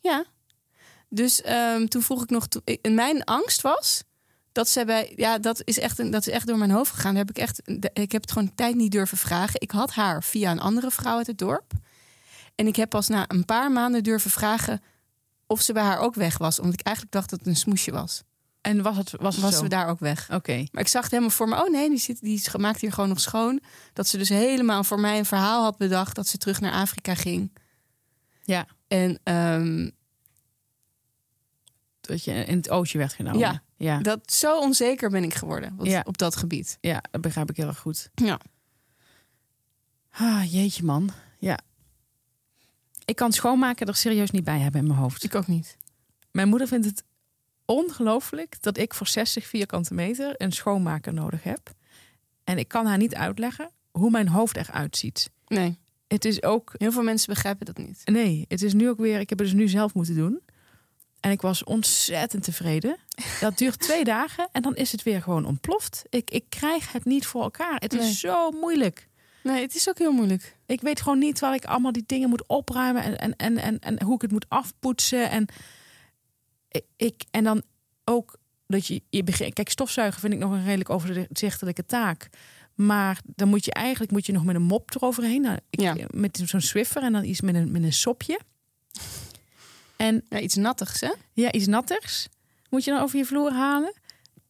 [SPEAKER 2] Ja. Dus ehm, toen vroeg ik nog. mijn angst was dat zij bij. Ja, dat is echt, een, dat is echt door mijn hoofd gegaan. Daar heb ik echt. Ik heb het gewoon tijd niet durven vragen. Ik had haar via een andere vrouw uit het dorp. En ik heb pas na een paar maanden durven vragen of ze bij haar ook weg was. Omdat ik eigenlijk dacht dat het een smoesje was.
[SPEAKER 1] En was het, was het
[SPEAKER 2] Was
[SPEAKER 1] zo?
[SPEAKER 2] ze daar ook weg?
[SPEAKER 1] Oké.
[SPEAKER 2] Maar ik zag het helemaal voor me. Oh nee, die, zit, die maakt hier gewoon nog schoon. Dat ze dus helemaal voor mij een verhaal had bedacht dat ze terug naar Afrika ging.
[SPEAKER 1] Ja.
[SPEAKER 2] En ehm,
[SPEAKER 1] Dat je in het ootje werd genomen.
[SPEAKER 2] Ja.
[SPEAKER 1] Ja.
[SPEAKER 2] Dat, zo onzeker ben ik geworden wat-
[SPEAKER 1] Ja.
[SPEAKER 2] op dat gebied.
[SPEAKER 1] Ja, dat begrijp ik heel erg goed.
[SPEAKER 2] Ja.
[SPEAKER 1] Ah, jeetje man. Ja. Ik kan schoonmaken er serieus niet bij hebben in mijn hoofd.
[SPEAKER 2] Ik ook niet.
[SPEAKER 1] Mijn moeder vindt het ongelooflijk dat ik voor 60 vierkante meter een schoonmaker nodig heb. En ik kan haar niet uitleggen hoe mijn hoofd eruit ziet.
[SPEAKER 2] Nee,
[SPEAKER 1] Het is ook,
[SPEAKER 2] heel veel mensen begrijpen dat niet.
[SPEAKER 1] nee, het is nu ook weer, ik heb het dus nu zelf moeten doen. En ik was ontzettend tevreden. Dat duurt twee dagen en dan is het weer gewoon ontploft. Ik, ik krijg het niet voor elkaar. Het is zo moeilijk.
[SPEAKER 2] Nee, het is ook heel moeilijk.
[SPEAKER 1] Ik weet gewoon niet waar ik allemaal die dingen moet opruimen en, en, en, en, en hoe ik het moet afpoetsen. En ik, en dan ook dat je, je begint. Kijk, stofzuigen vind ik nog een redelijk overzichtelijke taak. Maar dan moet je eigenlijk moet je nog met een mop eroverheen. Nou, ik,
[SPEAKER 2] Ja.
[SPEAKER 1] Met zo'n Swiffer en dan iets met een, met een sopje. En
[SPEAKER 2] Ja, iets nattigs, hè?
[SPEAKER 1] ja, iets natters moet je dan over je vloer halen.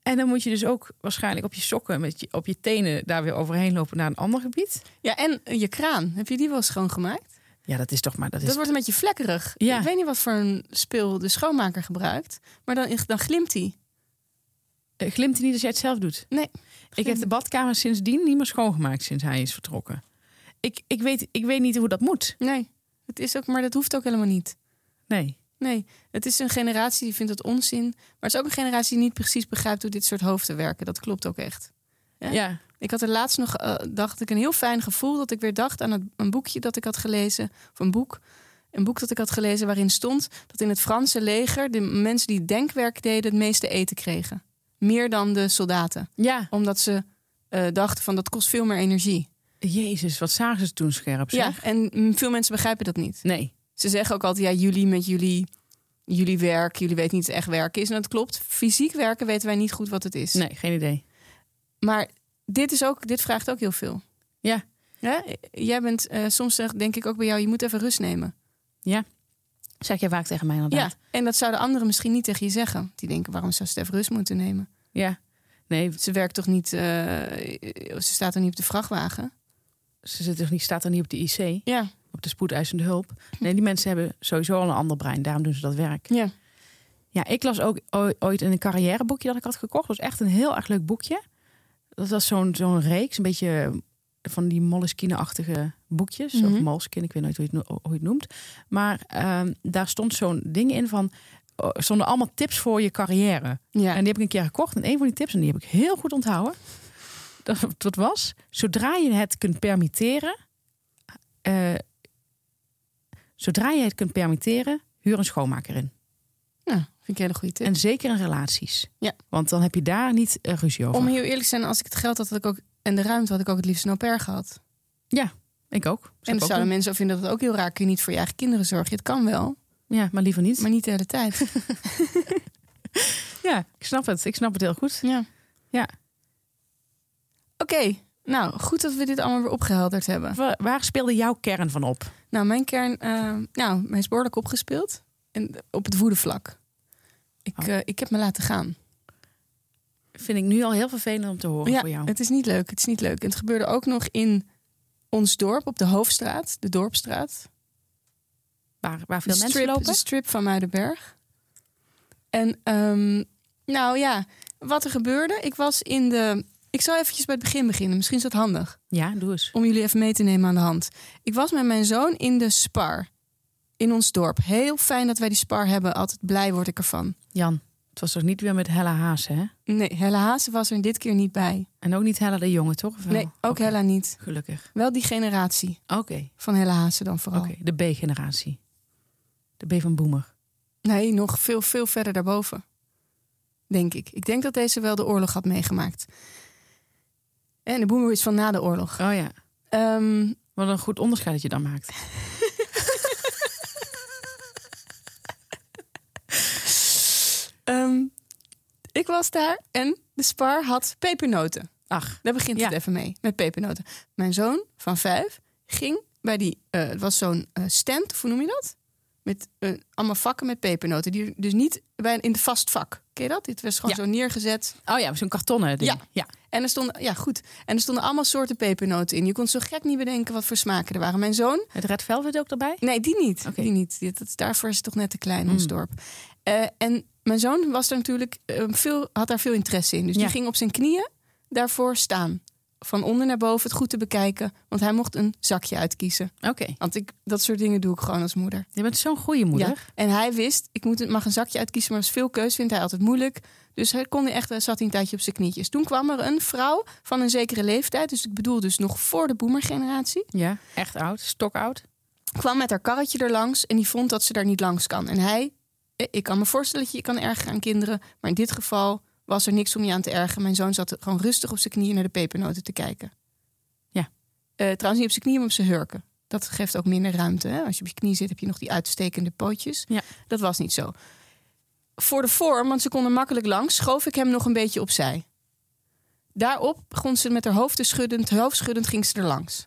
[SPEAKER 1] En dan moet je dus ook waarschijnlijk op je sokken, met je, op je tenen daar weer overheen lopen naar een ander gebied.
[SPEAKER 2] Ja, en je kraan. Heb je die wel schoongemaakt?
[SPEAKER 1] Ja, dat is toch maar. Dat is
[SPEAKER 2] Dat wordt een beetje vlekkerig.
[SPEAKER 1] Ja.
[SPEAKER 2] Ik weet niet wat voor een speel de schoonmaker gebruikt. Maar dan, dan glimt hij.
[SPEAKER 1] Eh, glimt hij niet als jij het zelf doet.
[SPEAKER 2] Nee.
[SPEAKER 1] Ik heb de badkamer sindsdien niet meer schoongemaakt sinds hij is vertrokken. Ik, ik, weet, ik weet niet hoe dat moet.
[SPEAKER 2] Nee. Het is ook, maar dat hoeft ook helemaal niet.
[SPEAKER 1] Nee.
[SPEAKER 2] Nee, het is een generatie die vindt het onzin. Maar het is ook een generatie die niet precies begrijpt hoe dit soort hoofden werken. Dat klopt ook echt. Ja?
[SPEAKER 1] Ja.
[SPEAKER 2] Ik had er laatst nog, eh, dacht ik, een heel fijn gevoel dat ik weer dacht aan het, een boekje dat ik had gelezen. Of een boek. Een boek dat ik had gelezen waarin stond dat in het Franse leger de mensen die denkwerk deden het meeste eten kregen. Meer dan de soldaten.
[SPEAKER 1] Ja.
[SPEAKER 2] Omdat ze eh, dachten van dat kost veel meer energie.
[SPEAKER 1] Jezus, wat zagen ze toen scherp zeg.
[SPEAKER 2] Ja, en veel mensen begrijpen dat niet.
[SPEAKER 1] Nee.
[SPEAKER 2] Ze zeggen ook altijd, ja, jullie met jullie, jullie werk, jullie weten niet wat echt werken is. En dat klopt. Fysiek werken weten wij niet goed wat het is.
[SPEAKER 1] Nee, geen idee.
[SPEAKER 2] Maar dit, is ook, dit vraagt ook heel veel.
[SPEAKER 1] Ja.
[SPEAKER 2] Ja? Jij bent, eh, soms zeg- denk ik ook bij jou, je moet even rust nemen.
[SPEAKER 1] Zeg jij vaak tegen mij
[SPEAKER 2] Ja,
[SPEAKER 1] inderdaad.
[SPEAKER 2] en dat zouden anderen misschien niet tegen je zeggen. Die denken, waarom zou Stef rust moeten nemen?
[SPEAKER 1] Ja. Nee,
[SPEAKER 2] Ze werkt toch niet, eh, ze staat er niet op de vrachtwagen?
[SPEAKER 1] ze zit toch niet, staat er niet op de IC,
[SPEAKER 2] Ja,
[SPEAKER 1] op de spoedeisende hulp. Nee, die mensen hebben sowieso al een ander brein. Daarom doen ze dat werk.
[SPEAKER 2] ja.
[SPEAKER 1] Ja, ik las ook ooi- ooit in een carrièreboekje dat ik had gekocht. Dat was echt een heel erg leuk boekje. Dat was zo'n zo'n reeks, een beetje van die Moleskine-achtige boekjes.
[SPEAKER 2] Mhm.
[SPEAKER 1] Of Moleskine, ik weet nooit hoe je het, hoe je het noemt. Maar ehm, daar stond zo'n ding in van... oh, stonden allemaal tips voor je carrière.
[SPEAKER 2] ja.
[SPEAKER 1] En die heb ik een keer gekocht. En een van die tips, en die heb ik heel goed onthouden. Dat, dat was, zodra je het kunt permitteren... eh, zodra je het kunt permitteren, huur een schoonmaker in.
[SPEAKER 2] Nou, vind ik een hele goede tip.
[SPEAKER 1] En zeker in relaties.
[SPEAKER 2] Ja.
[SPEAKER 1] Want dan heb je daar niet uh, ruzie over.
[SPEAKER 2] Om heel eerlijk te zijn, als ik het geld had, had ik ook, en de ruimte had ik ook het liefst een au pair gehad.
[SPEAKER 1] Ik ook.
[SPEAKER 2] En dan zouden
[SPEAKER 1] doen.
[SPEAKER 2] mensen ook vinden dat het ook heel raar. Kun je niet voor je eigen kinderen zorgen? Het kan wel,
[SPEAKER 1] Ja, maar liever niet.
[SPEAKER 2] maar niet de hele tijd.
[SPEAKER 1] Ja, ik snap het. Ik snap het heel goed.
[SPEAKER 2] ja.
[SPEAKER 1] Ja.
[SPEAKER 2] Oké, nou goed dat we dit allemaal weer opgehelderd hebben.
[SPEAKER 1] Waar, waar speelde jouw kern van op?
[SPEAKER 2] Nou, mijn kern, eh, nou, mij is behoorlijk opgespeeld. En op het woedevlak. Ik,
[SPEAKER 1] Oh.
[SPEAKER 2] eh, ik heb me laten gaan.
[SPEAKER 1] Vind ik nu al heel vervelend om te horen
[SPEAKER 2] ja,
[SPEAKER 1] voor jou.
[SPEAKER 2] het is niet leuk. Het is niet leuk. En het gebeurde ook nog in ons dorp, op de Hoofdstraat, de Dorpstraat.
[SPEAKER 1] Waar, waar veel
[SPEAKER 2] de
[SPEAKER 1] mensen
[SPEAKER 2] strip,
[SPEAKER 1] lopen?
[SPEAKER 2] De strip van Muidenberg. En ehm, nou ja, wat er gebeurde. Ik was in de... Ik zal eventjes bij het begin beginnen. Misschien is dat handig.
[SPEAKER 1] Ja, doe eens.
[SPEAKER 2] Om jullie even mee te nemen aan de hand. Ik was met mijn zoon in de Spar. In ons dorp. Heel fijn dat wij die Spar hebben. Altijd blij word ik ervan.
[SPEAKER 1] Jan, het was toch niet weer met Hella Haase, hè?
[SPEAKER 2] Nee, Hella Haase was er dit keer niet bij.
[SPEAKER 1] En ook niet Hella de Jonge, toch? Of?
[SPEAKER 2] Nee, ook Hella niet.
[SPEAKER 1] Gelukkig.
[SPEAKER 2] Wel die generatie
[SPEAKER 1] Oké,
[SPEAKER 2] van Hella Haase dan vooral.
[SPEAKER 1] oké. De B-generatie. De B van Boemer.
[SPEAKER 2] Nee, nog veel, veel verder daarboven. Denk ik. Ik denk dat deze wel de oorlog had meegemaakt. En de boemer is van na de oorlog.
[SPEAKER 1] Oh ja.
[SPEAKER 2] Ehm,
[SPEAKER 1] Wat een goed onderscheid dat je dan maakt.
[SPEAKER 2] ehm, ik was daar en de Spar had pepernoten.
[SPEAKER 1] Ach,
[SPEAKER 2] Daar begint
[SPEAKER 1] Ja.
[SPEAKER 2] het even mee, met pepernoten. Mijn zoon van vijf ging bij die... eh, het was zo'n eh, stand, hoe noem je dat? Met eh, allemaal vakken met pepernoten. Die dus niet bij, in de vast vak. Ken je dat? Dit was gewoon
[SPEAKER 1] Ja.
[SPEAKER 2] zo neergezet.
[SPEAKER 1] oh ja, zo'n kartonnen ding.
[SPEAKER 2] Ja.
[SPEAKER 1] ja.
[SPEAKER 2] En er stonden, ja goed. En er stonden allemaal soorten pepernoten in. Je kon zo gek niet bedenken wat voor smaken er waren. Mijn zoon,
[SPEAKER 1] Het Red Velvet ook erbij?
[SPEAKER 2] nee, die niet.
[SPEAKER 1] Oké.
[SPEAKER 2] Die niet. Die- dat, daarvoor is het toch net te klein, ons
[SPEAKER 1] Mm.
[SPEAKER 2] dorp. Eh, en mijn zoon was er natuurlijk eh, veel, had daar veel interesse in. Dus
[SPEAKER 1] Ja.
[SPEAKER 2] die ging op zijn knieën daarvoor staan. Van onder naar boven het goed te bekijken. Want hij mocht een zakje uitkiezen.
[SPEAKER 1] Oké.
[SPEAKER 2] Want ik, dat soort dingen doe ik gewoon als moeder.
[SPEAKER 1] Je bent zo'n goede moeder.
[SPEAKER 2] Ja. En hij wist, ik moet, mag een zakje uitkiezen, maar als veel keus vindt hij altijd moeilijk. Dus hij kon echt, hij zat hij een tijdje op zijn knietjes. Toen kwam er een vrouw van een zekere leeftijd, dus ik bedoel dus nog voor de boemergeneratie,
[SPEAKER 1] Ja, echt oud. Stokoud.
[SPEAKER 2] kwam met haar karretje er langs en die vond dat ze daar niet langs kan. En hij, eh, ik kan me voorstellen dat je je kan ergeren aan kinderen, maar in dit geval was er niks om je aan te ergeren. Mijn zoon zat gewoon rustig op zijn knieën naar de pepernoten te kijken.
[SPEAKER 1] Ja.
[SPEAKER 2] Eh, trouwens niet op zijn knieën, maar op zijn hurken. Dat geeft ook minder ruimte. Hè? Als je op je knie zit, heb je nog die uitstekende pootjes.
[SPEAKER 1] Ja.
[SPEAKER 2] Dat was niet zo. voor de vorm, want ze kon er makkelijk langs, schoof ik hem nog een beetje opzij. Daarop begon ze met haar hoofd te schuddend, hoofdschuddend ging ze er langs.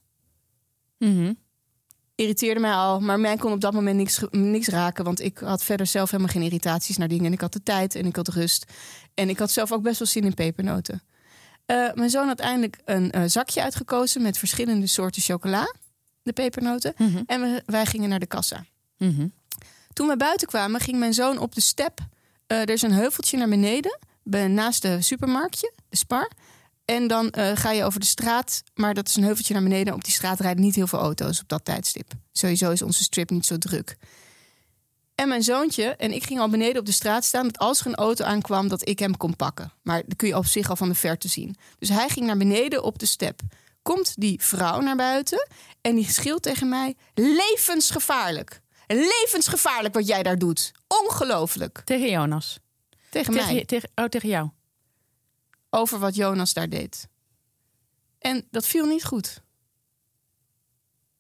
[SPEAKER 1] Mhm.
[SPEAKER 2] Irriteerde mij al, maar mij kon op dat moment niks, niks raken. Want ik had verder zelf helemaal geen irritaties naar dingen. En ik had de tijd en ik had rust. En ik had zelf ook best wel zin in pepernoten. Eh, mijn zoon had eindelijk een eh, zakje uitgekozen met verschillende soorten chocola. De pepernoten.
[SPEAKER 1] Mhm.
[SPEAKER 2] En we- wij gingen naar de kassa.
[SPEAKER 1] Mhm.
[SPEAKER 2] Toen we buiten kwamen, ging mijn zoon op de step. Eh, er is een heuveltje naar beneden, bij- naast de supermarktje, de Spar. En dan eh, ga je over de straat, maar dat is een heuveltje naar beneden. Op die straat rijden niet heel veel auto's op dat tijdstip. Sowieso is onze strip niet zo druk. En mijn zoontje en ik gingen al beneden op de straat staan... dat als er een auto aankwam, dat ik hem kon pakken. Maar dat kun je op zich al van de verte zien. Dus hij ging naar beneden op de step. Komt die vrouw naar buiten en die schreeuwt tegen mij... levensgevaarlijk. Levensgevaarlijk wat jij daar doet. Ongelooflijk.
[SPEAKER 1] Tegen Jonas.
[SPEAKER 2] Tegen,
[SPEAKER 1] Tegen,
[SPEAKER 2] mij.
[SPEAKER 1] je- tegen, oh, tegen jou.
[SPEAKER 2] Over wat Jonas daar deed. En dat viel niet goed.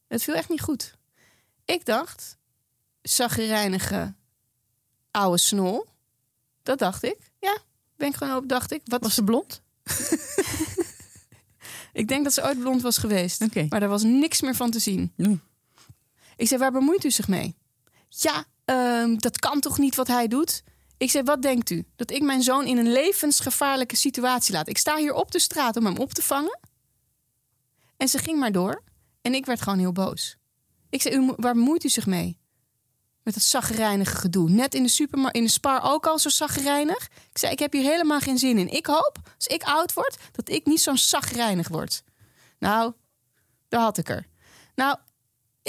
[SPEAKER 2] Het viel echt niet goed. Ik dacht, zaggerijnige oude snol. Dat dacht ik. Ja, ben ik gewoon op, dacht ik. Wat
[SPEAKER 1] Was ze blond?
[SPEAKER 2] Ik denk dat ze ooit blond was geweest.
[SPEAKER 1] Oké.
[SPEAKER 2] Maar daar was niks meer van te zien.
[SPEAKER 1] Mm.
[SPEAKER 2] Ik zei, waar bemoeit u zich mee? Ja, ehm, dat kan toch niet wat hij doet? Ik zei, wat denkt u? Dat ik mijn zoon in een levensgevaarlijke situatie laat. Ik sta hier op de straat om hem op te vangen. En ze ging maar door. En ik werd gewoon heel boos. Ik zei, u, waar bemoeit u zich mee? Met dat zaggerijnige gedoe. Net in de supermarkt, in de spar ook al zo zaggerijnig. Ik zei, ik heb hier helemaal geen zin in. Ik hoop, als ik oud word, dat ik niet zo'n zaggerijnig word. Nou, daar had ik er. Nou,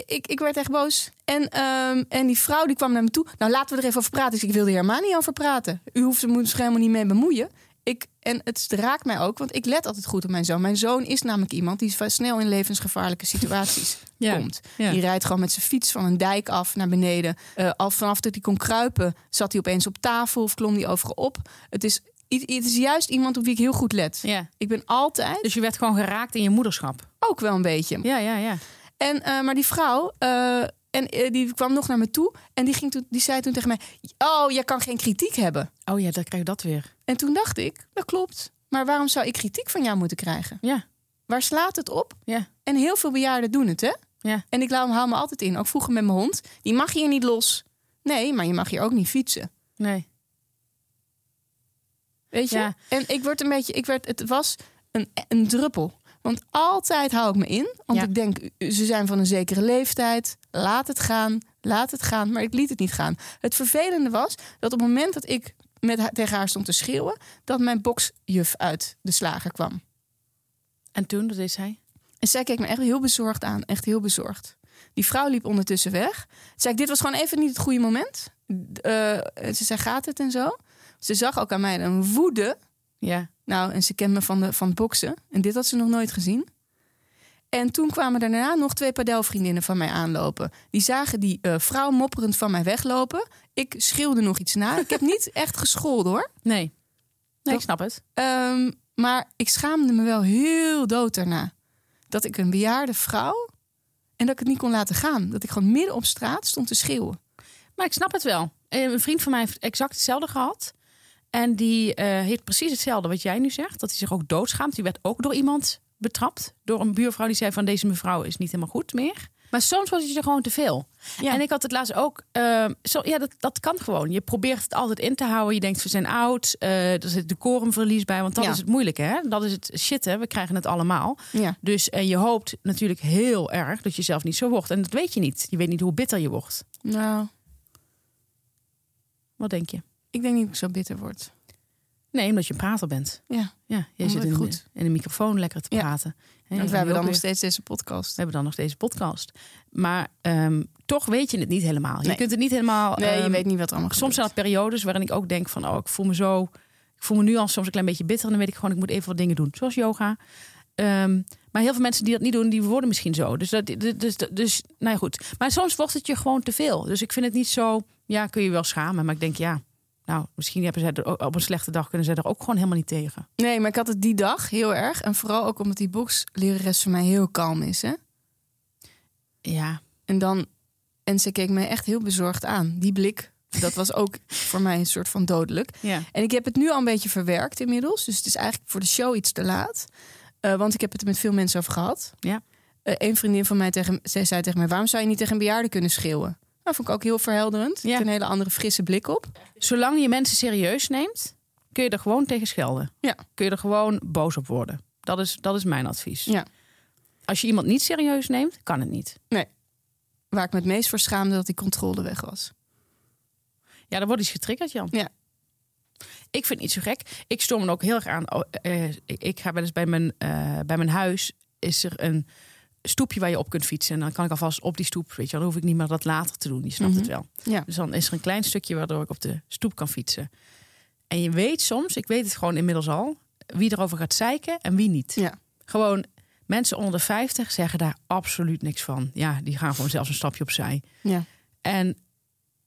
[SPEAKER 2] ik, ik werd echt boos. En, ehm, en die vrouw die kwam naar me toe. Nou, laten we er even over praten. Zei, ik wil er helemaal niet over praten. U hoeft er zich helemaal niet mee bemoeien. Ik, en het raakt mij ook, want ik let altijd goed op mijn zoon. Mijn zoon is namelijk iemand die snel in levensgevaarlijke situaties
[SPEAKER 1] Ja.
[SPEAKER 2] komt.
[SPEAKER 1] Ja.
[SPEAKER 2] Die rijdt gewoon met zijn fiets van een dijk af naar beneden. Eh, al vanaf dat hij kon kruipen, zat hij opeens op tafel of klom hij overal op. Het is, het is juist iemand op wie ik heel goed let.
[SPEAKER 1] Ja.
[SPEAKER 2] Ik ben altijd
[SPEAKER 1] Dus je werd gewoon geraakt in je moederschap.
[SPEAKER 2] ook wel een beetje.
[SPEAKER 1] Ja, ja, ja.
[SPEAKER 2] En, eh, maar die vrouw, eh, en, eh, die kwam nog naar me toe. En die, ging toen, die zei toen tegen mij: Oh, jij kan geen kritiek hebben.
[SPEAKER 1] Oh ja, dan krijg je dat weer.
[SPEAKER 2] En toen dacht ik: Dat klopt. Maar waarom zou ik kritiek van jou moeten krijgen?
[SPEAKER 1] Ja,
[SPEAKER 2] Waar slaat het op?
[SPEAKER 1] ja,
[SPEAKER 2] En heel veel bejaarden doen het, hè?
[SPEAKER 1] ja.
[SPEAKER 2] En ik hou hou me altijd in. Ook vroeger met mijn hond. Die mag hier niet los. Nee, maar je mag hier ook niet fietsen.
[SPEAKER 1] Nee.
[SPEAKER 2] Weet je?
[SPEAKER 1] Ja.
[SPEAKER 2] En ik word een beetje, ik werd, het was een, een druppel. Want altijd hou ik me in. Want
[SPEAKER 1] Ja.
[SPEAKER 2] ik denk, ze zijn van een zekere leeftijd. Laat het gaan, laat het gaan. Maar ik liet het niet gaan. Het vervelende was dat op het moment dat ik met haar, tegen haar stond te schreeuwen... dat mijn boksjuf uit de slager kwam.
[SPEAKER 1] En toen, dat deed zij?
[SPEAKER 2] En zij keek me echt heel bezorgd aan. Echt heel bezorgd. Die vrouw liep ondertussen weg. Zei ik, dit was gewoon even niet het goede moment. Eh, ze zei, gaat het en zo? Ze zag ook aan mij een woede.
[SPEAKER 1] Ja.
[SPEAKER 2] Nou, en ze kent me van, de, van boksen. En dit had ze nog nooit gezien. En toen kwamen daarna nog twee padelvriendinnen van mij aanlopen. Die zagen die eh, vrouw mopperend van mij weglopen. Ik schreeuwde nog iets na. Ik heb niet echt gescholden hoor.
[SPEAKER 1] Nee. Nee, ik snap het.
[SPEAKER 2] Ehm, maar ik schaamde me wel heel dood daarna. Dat ik een bejaarde vrouw... en dat ik het niet kon laten gaan. Dat ik gewoon midden op straat stond te schreeuwen.
[SPEAKER 1] Maar ik snap het wel. Eh, Een vriend van mij heeft exact hetzelfde gehad. En die eh, heeft precies hetzelfde wat jij nu zegt. Dat hij zich ook doodschaamt. Die werd ook door iemand betrapt. Door een buurvrouw die zei van deze mevrouw is niet helemaal goed meer. Maar soms was het je gewoon te veel.
[SPEAKER 2] Ja.
[SPEAKER 1] En ik had het laatst ook. eh, zo, ja, dat, dat kan gewoon. Je probeert het altijd in te houden. Je denkt, we zijn oud. eh, er zit decorumverlies bij. Want dat
[SPEAKER 2] Ja.
[SPEAKER 1] is het moeilijke. Hè? Dat is het shit. Hè? We krijgen het allemaal.
[SPEAKER 2] Ja.
[SPEAKER 1] Dus eh, je hoopt natuurlijk heel erg dat je zelf niet zo wordt. En dat weet je niet. Je weet niet hoe bitter je wordt.
[SPEAKER 2] Nou,
[SPEAKER 1] Wat denk je?
[SPEAKER 2] Ik denk niet dat ik zo bitter word.
[SPEAKER 1] Nee, omdat je een prater bent.
[SPEAKER 2] Ja,
[SPEAKER 1] Ja, je zit in,
[SPEAKER 2] goed.
[SPEAKER 1] de, in de microfoon lekker te praten. Je
[SPEAKER 2] we hebben dan nog steeds deze podcast.
[SPEAKER 1] we hebben dan nog deze podcast. Maar ehm, toch weet je het niet helemaal. Je kunt het niet helemaal.
[SPEAKER 2] Nee, je
[SPEAKER 1] ehm,
[SPEAKER 2] weet niet wat er allemaal
[SPEAKER 1] Soms zijn er periodes waarin ik ook denk van, oh, ik voel me zo. Ik voel me nu al soms een klein beetje bitter. En dan weet ik gewoon, ik moet even wat dingen doen. Zoals yoga. Ehm, maar heel veel mensen die dat niet doen, die worden misschien zo. Dus, dat, dus, dus nou ja, goed. Maar soms wordt het je gewoon te veel. Dus ik vind het niet zo, ja, kun je wel schamen. Maar ik denk, ja, nou, misschien hebben zij er op een slechte dag kunnen zij er ook gewoon helemaal niet tegen.
[SPEAKER 2] Nee, maar ik had het die dag heel erg. En vooral ook omdat die bokslerares voor mij heel kalm is. Hè?
[SPEAKER 1] Ja,
[SPEAKER 2] En dan... En ze keek me echt heel bezorgd aan. Die blik Dat was ook voor mij een soort van dodelijk.
[SPEAKER 1] Ja.
[SPEAKER 2] En ik heb het nu al een beetje verwerkt inmiddels. Dus het is eigenlijk voor de show iets te laat. Eh, want ik heb het er met veel mensen over gehad.
[SPEAKER 1] Ja.
[SPEAKER 2] Eh, een vriendin van mij tegen, zij zei tegen mij... waarom zou je niet tegen een bejaarde kunnen schreeuwen? Dat vond ik ook heel verhelderend.
[SPEAKER 1] Ja.
[SPEAKER 2] Een hele andere frisse blik op.
[SPEAKER 1] Zolang je mensen serieus neemt, kun je er gewoon tegen schelden.
[SPEAKER 2] Ja.
[SPEAKER 1] Kun je er gewoon boos op worden. Dat is, dat is mijn advies.
[SPEAKER 2] Ja.
[SPEAKER 1] Als je iemand niet serieus neemt, kan het niet.
[SPEAKER 2] Waar ik me het meest voor schaamde dat die controle weg was.
[SPEAKER 1] Ja, dan wordt iets getriggerd, Jan.
[SPEAKER 2] Ja.
[SPEAKER 1] Ik vind het niet zo gek. Ik stoor me ook heel erg aan. oh, eh, ik, ik ga wel eens bij mijn, eh, bij mijn huis. Is er een stoepje waar je op kunt fietsen. En dan kan ik alvast op die stoep. Weet je, dan hoef ik niet meer dat later te doen. Je snapt
[SPEAKER 2] Mhm.
[SPEAKER 1] het wel.
[SPEAKER 2] Ja.
[SPEAKER 1] Dus dan is er een klein stukje waardoor ik op de stoep kan fietsen. En je weet soms, ik weet het gewoon inmiddels al, wie erover gaat zeiken en wie niet.
[SPEAKER 2] Ja.
[SPEAKER 1] Gewoon mensen onder de 50 zeggen daar absoluut niks van. Ja, die gaan gewoon zelfs een stapje opzij.
[SPEAKER 2] Ja.
[SPEAKER 1] En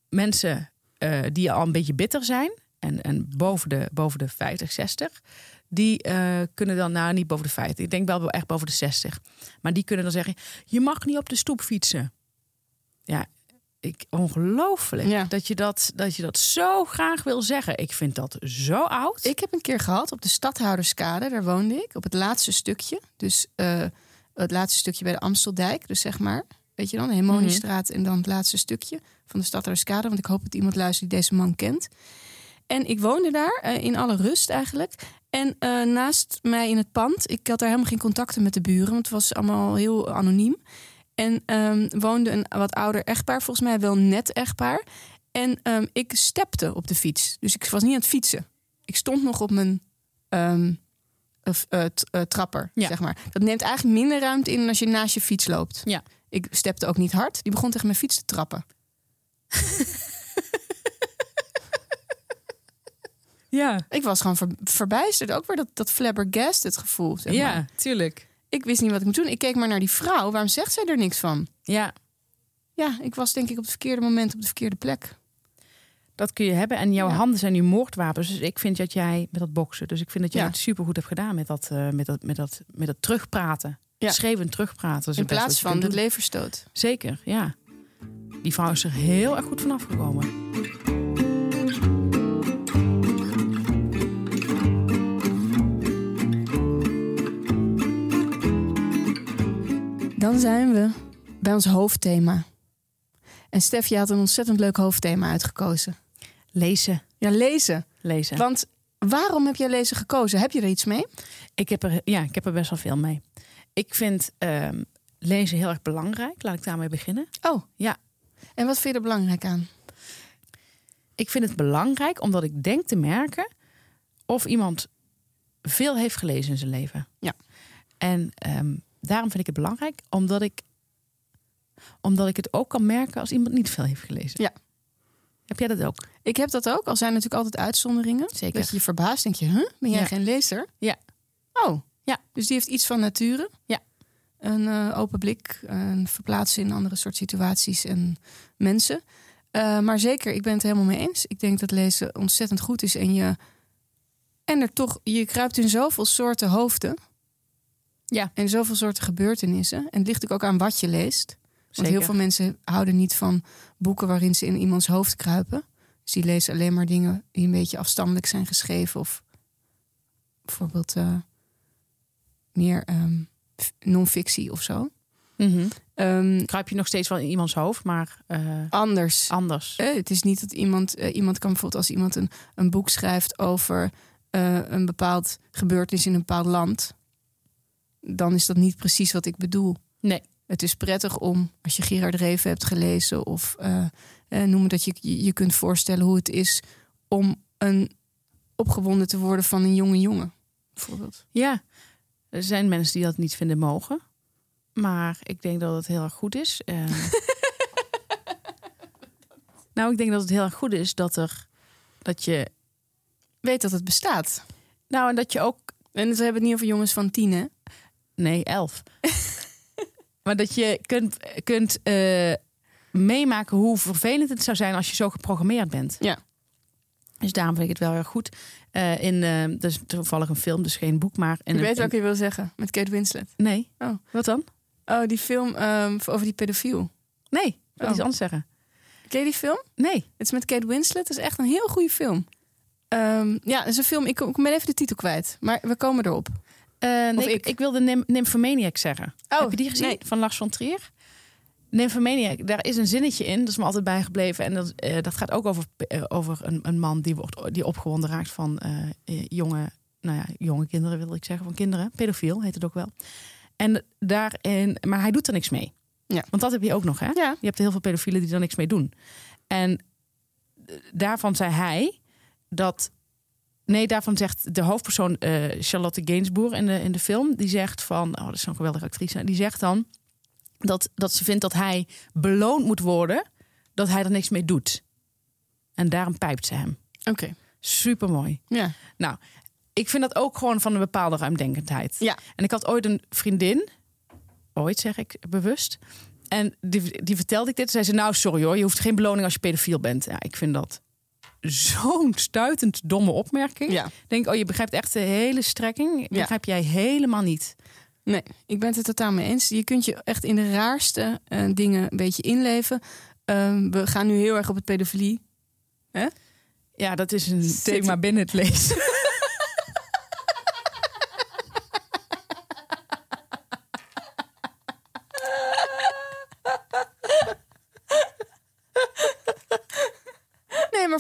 [SPEAKER 1] mensen eh, die al een beetje bitter zijn en, en boven, de, boven de 50, 60, die eh, kunnen dan, nou niet boven de 50, ik denk wel echt boven de 60, maar die kunnen dan zeggen: Je mag niet op de stoep fietsen. Ja, ik, ongelooflijk
[SPEAKER 2] Ja.
[SPEAKER 1] dat, je dat, dat je dat zo graag wil zeggen. Ik vind dat zo oud.
[SPEAKER 2] Ik heb een keer gehad op de Stadhouderskade, daar woonde ik, op het laatste stukje. Dus eh, het laatste stukje bij de Amsteldijk, dus zeg maar. Weet je dan, de Hemoniestraat en dan het laatste stukje van de Stadhouderskade. Want ik hoop dat iemand luistert die deze man kent. En ik woonde daar eh, in alle rust eigenlijk. En eh, naast mij in het pand, ik had daar helemaal geen contacten met de buren, want het was allemaal heel anoniem. En ehm, woonde een wat ouder echtpaar, volgens mij wel net echtpaar. En ehm, ik stepte op de fiets. Dus ik was niet aan het fietsen. Ik stond nog op mijn ehm, eh, eh, trapper,
[SPEAKER 1] Ja.
[SPEAKER 2] zeg maar. Dat neemt eigenlijk minder ruimte in als je naast je fiets loopt.
[SPEAKER 1] Ja.
[SPEAKER 2] Ik stepte ook niet hard. Die begon tegen mijn fiets te trappen.
[SPEAKER 1] ja,
[SPEAKER 2] Ik was gewoon ver- verbijsterd. Ook weer dat, dat flabbergasted gevoel. Zeg maar.
[SPEAKER 1] ja, tuurlijk.
[SPEAKER 2] Ik wist niet wat ik moet doen. Ik keek maar naar die vrouw. Waarom zegt zij er niks van?
[SPEAKER 1] Ja,
[SPEAKER 2] Ja, ik was denk ik op het verkeerde moment op de verkeerde plek.
[SPEAKER 1] Dat kun je hebben. En jouw
[SPEAKER 2] Ja.
[SPEAKER 1] handen zijn nu moordwapens. Dus ik vind dat jij met dat boksen. Dus ik vind dat jij
[SPEAKER 2] Ja.
[SPEAKER 1] het supergoed hebt gedaan met dat, eh, met dat, met dat, met dat terugpraten.
[SPEAKER 2] Ja.
[SPEAKER 1] Schreeuwen en terugpraten.
[SPEAKER 2] In
[SPEAKER 1] het
[SPEAKER 2] plaats van het leverstoot.
[SPEAKER 1] Zeker, ja. Die vrouw is er heel erg goed van afgekomen.
[SPEAKER 2] Dan zijn we bij ons hoofdthema. En Stef, je had een ontzettend leuk hoofdthema uitgekozen.
[SPEAKER 1] Lezen,
[SPEAKER 2] Ja, lezen.
[SPEAKER 1] lezen.
[SPEAKER 2] Want waarom heb jij lezen gekozen? Heb je er iets mee?
[SPEAKER 1] Ik heb er, ja, ik heb er best wel veel mee. Ik vind ehm, lezen heel erg belangrijk. Laat ik daarmee beginnen.
[SPEAKER 2] Oh.
[SPEAKER 1] Ja.
[SPEAKER 2] En wat vind je er belangrijk aan?
[SPEAKER 1] Ik vind het belangrijk omdat ik denk te merken of iemand veel heeft gelezen in zijn leven.
[SPEAKER 2] Ja.
[SPEAKER 1] En ehm, daarom vind ik het belangrijk, omdat ik, omdat ik het ook kan merken als iemand niet veel heeft gelezen.
[SPEAKER 2] Ja.
[SPEAKER 1] Heb jij dat ook?
[SPEAKER 2] Ik heb dat ook, al zijn er natuurlijk altijd uitzonderingen.
[SPEAKER 1] Zeker.
[SPEAKER 2] Dat je je verbaast, denk je, huh? ben jij
[SPEAKER 1] Ja.
[SPEAKER 2] geen lezer?
[SPEAKER 1] Ja.
[SPEAKER 2] Oh,
[SPEAKER 1] Ja.
[SPEAKER 2] Dus die heeft iets van nature.
[SPEAKER 1] Ja.
[SPEAKER 2] Een eh, open blik, een verplaatsen in andere soort situaties en mensen. Eh, maar zeker, ik ben het helemaal mee eens. Ik denk dat lezen ontzettend goed is. En je, en er toch, je kruipt in zoveel soorten hoofden.
[SPEAKER 1] Ja.
[SPEAKER 2] En zoveel soorten gebeurtenissen. En het ligt ook aan wat je leest. Want
[SPEAKER 1] Zeker.
[SPEAKER 2] heel veel mensen houden niet van boeken waarin ze in iemands hoofd kruipen. Dus die lezen alleen maar dingen die een beetje afstandelijk zijn geschreven. Of bijvoorbeeld eh, meer f- non-fictie of zo.
[SPEAKER 1] Mhm.
[SPEAKER 2] Ehm,
[SPEAKER 1] Kruip je nog steeds wel in iemands hoofd, maar eh,
[SPEAKER 2] anders.
[SPEAKER 1] anders.
[SPEAKER 2] Eh, het is niet dat iemand, iemand kan bijvoorbeeld als iemand een, een boek schrijft over een bepaald gebeurtenis in een bepaald land, dan is dat niet precies wat ik bedoel.
[SPEAKER 1] Nee.
[SPEAKER 2] Het is prettig om, als je Gerard Reven hebt gelezen of eh, eh, noem dat je je kunt voorstellen hoe het is om een opgewonden te worden van een jonge jongen, bijvoorbeeld.
[SPEAKER 1] Ja, er zijn mensen die dat niet vinden mogen. Maar ik denk dat het heel erg goed is. Eh, nou, ik denk dat het heel erg goed is dat er dat je.
[SPEAKER 2] Weet dat het bestaat.
[SPEAKER 1] Nou, en dat je ook.
[SPEAKER 2] En we hebben het niet over jongens van tien, hè?
[SPEAKER 1] Nee, elf. maar dat je kunt, kunt eh, meemaken hoe vervelend het zou zijn als je zo geprogrammeerd bent.
[SPEAKER 2] Ja.
[SPEAKER 1] Dus daarom vind ik het wel erg goed. Eh, in, eh dus toevallig een film, dus geen boek, maar. In
[SPEAKER 2] Ik
[SPEAKER 1] een-
[SPEAKER 2] weet wat
[SPEAKER 1] in-
[SPEAKER 2] je wil zeggen, met Kate Winslet.
[SPEAKER 1] Nee.
[SPEAKER 2] Oh.
[SPEAKER 1] Wat dan?
[SPEAKER 2] Oh, die film ehm, over die pedofiel.
[SPEAKER 1] Nee, ik wil
[SPEAKER 2] Oh.
[SPEAKER 1] iets anders zeggen.
[SPEAKER 2] Ken je die film?
[SPEAKER 1] Nee.
[SPEAKER 2] Het is met Kate Winslet. Het is echt een heel goede film. Ehm, ja, het is een film. Ik, ik ben even de titel kwijt. Maar we komen erop.
[SPEAKER 1] Eh, nee, ik,
[SPEAKER 2] ik.
[SPEAKER 1] ik wilde Nym- Nymphomaniac zeggen.
[SPEAKER 2] Oh,
[SPEAKER 1] Heb je die gezien?
[SPEAKER 2] nee.
[SPEAKER 1] Van Lars von Trier? Nymphomaniac, daar is een zinnetje in. Dat is me altijd bijgebleven. En dat, eh, dat gaat ook over, eh, over een, een man die, wordt, die opgewonden raakt van jonge, nou ja, jonge kinderen, wil ik zeggen. Van kinderen. Pedofiel heet het ook wel. En daarin, maar hij doet er niks mee.
[SPEAKER 2] Ja.
[SPEAKER 1] Want dat heb je ook nog, hè?
[SPEAKER 2] Ja.
[SPEAKER 1] Je hebt heel veel pedofielen die er niks mee doen. En daarvan zei hij dat. Nee, daarvan zegt de hoofdpersoon eh, Charlotte Gainsbourg in de, in de film. Die zegt van. Oh, dat is zo'n geweldige actrice. Die zegt dan dat, dat ze vindt dat hij beloond moet worden. dat hij er niks mee doet. En daarom pijpt ze hem.
[SPEAKER 2] Oké.
[SPEAKER 1] Super mooi.
[SPEAKER 2] Ja.
[SPEAKER 1] Nou, ik vind dat ook gewoon van een bepaalde ruimdenkendheid.
[SPEAKER 2] Ja.
[SPEAKER 1] En ik had ooit een vriendin, ooit zeg ik bewust. En die, die vertelde ik dit. Zei ze, nou sorry hoor, je hoeft geen beloning als je pedofiel bent. Ja, ik vind dat zo'n stuitend domme opmerking.
[SPEAKER 2] Ja.
[SPEAKER 1] Denk, oh je begrijpt echt de hele strekking.
[SPEAKER 2] Ja.
[SPEAKER 1] Begrijp jij helemaal niet.
[SPEAKER 2] Nee, ik ben het er totaal mee eens. Je kunt je echt in de raarste eh, dingen een beetje inleven. Ehm, we gaan nu heel erg op het pedofilie.
[SPEAKER 1] Ja, dat is een thema binnen het lezen.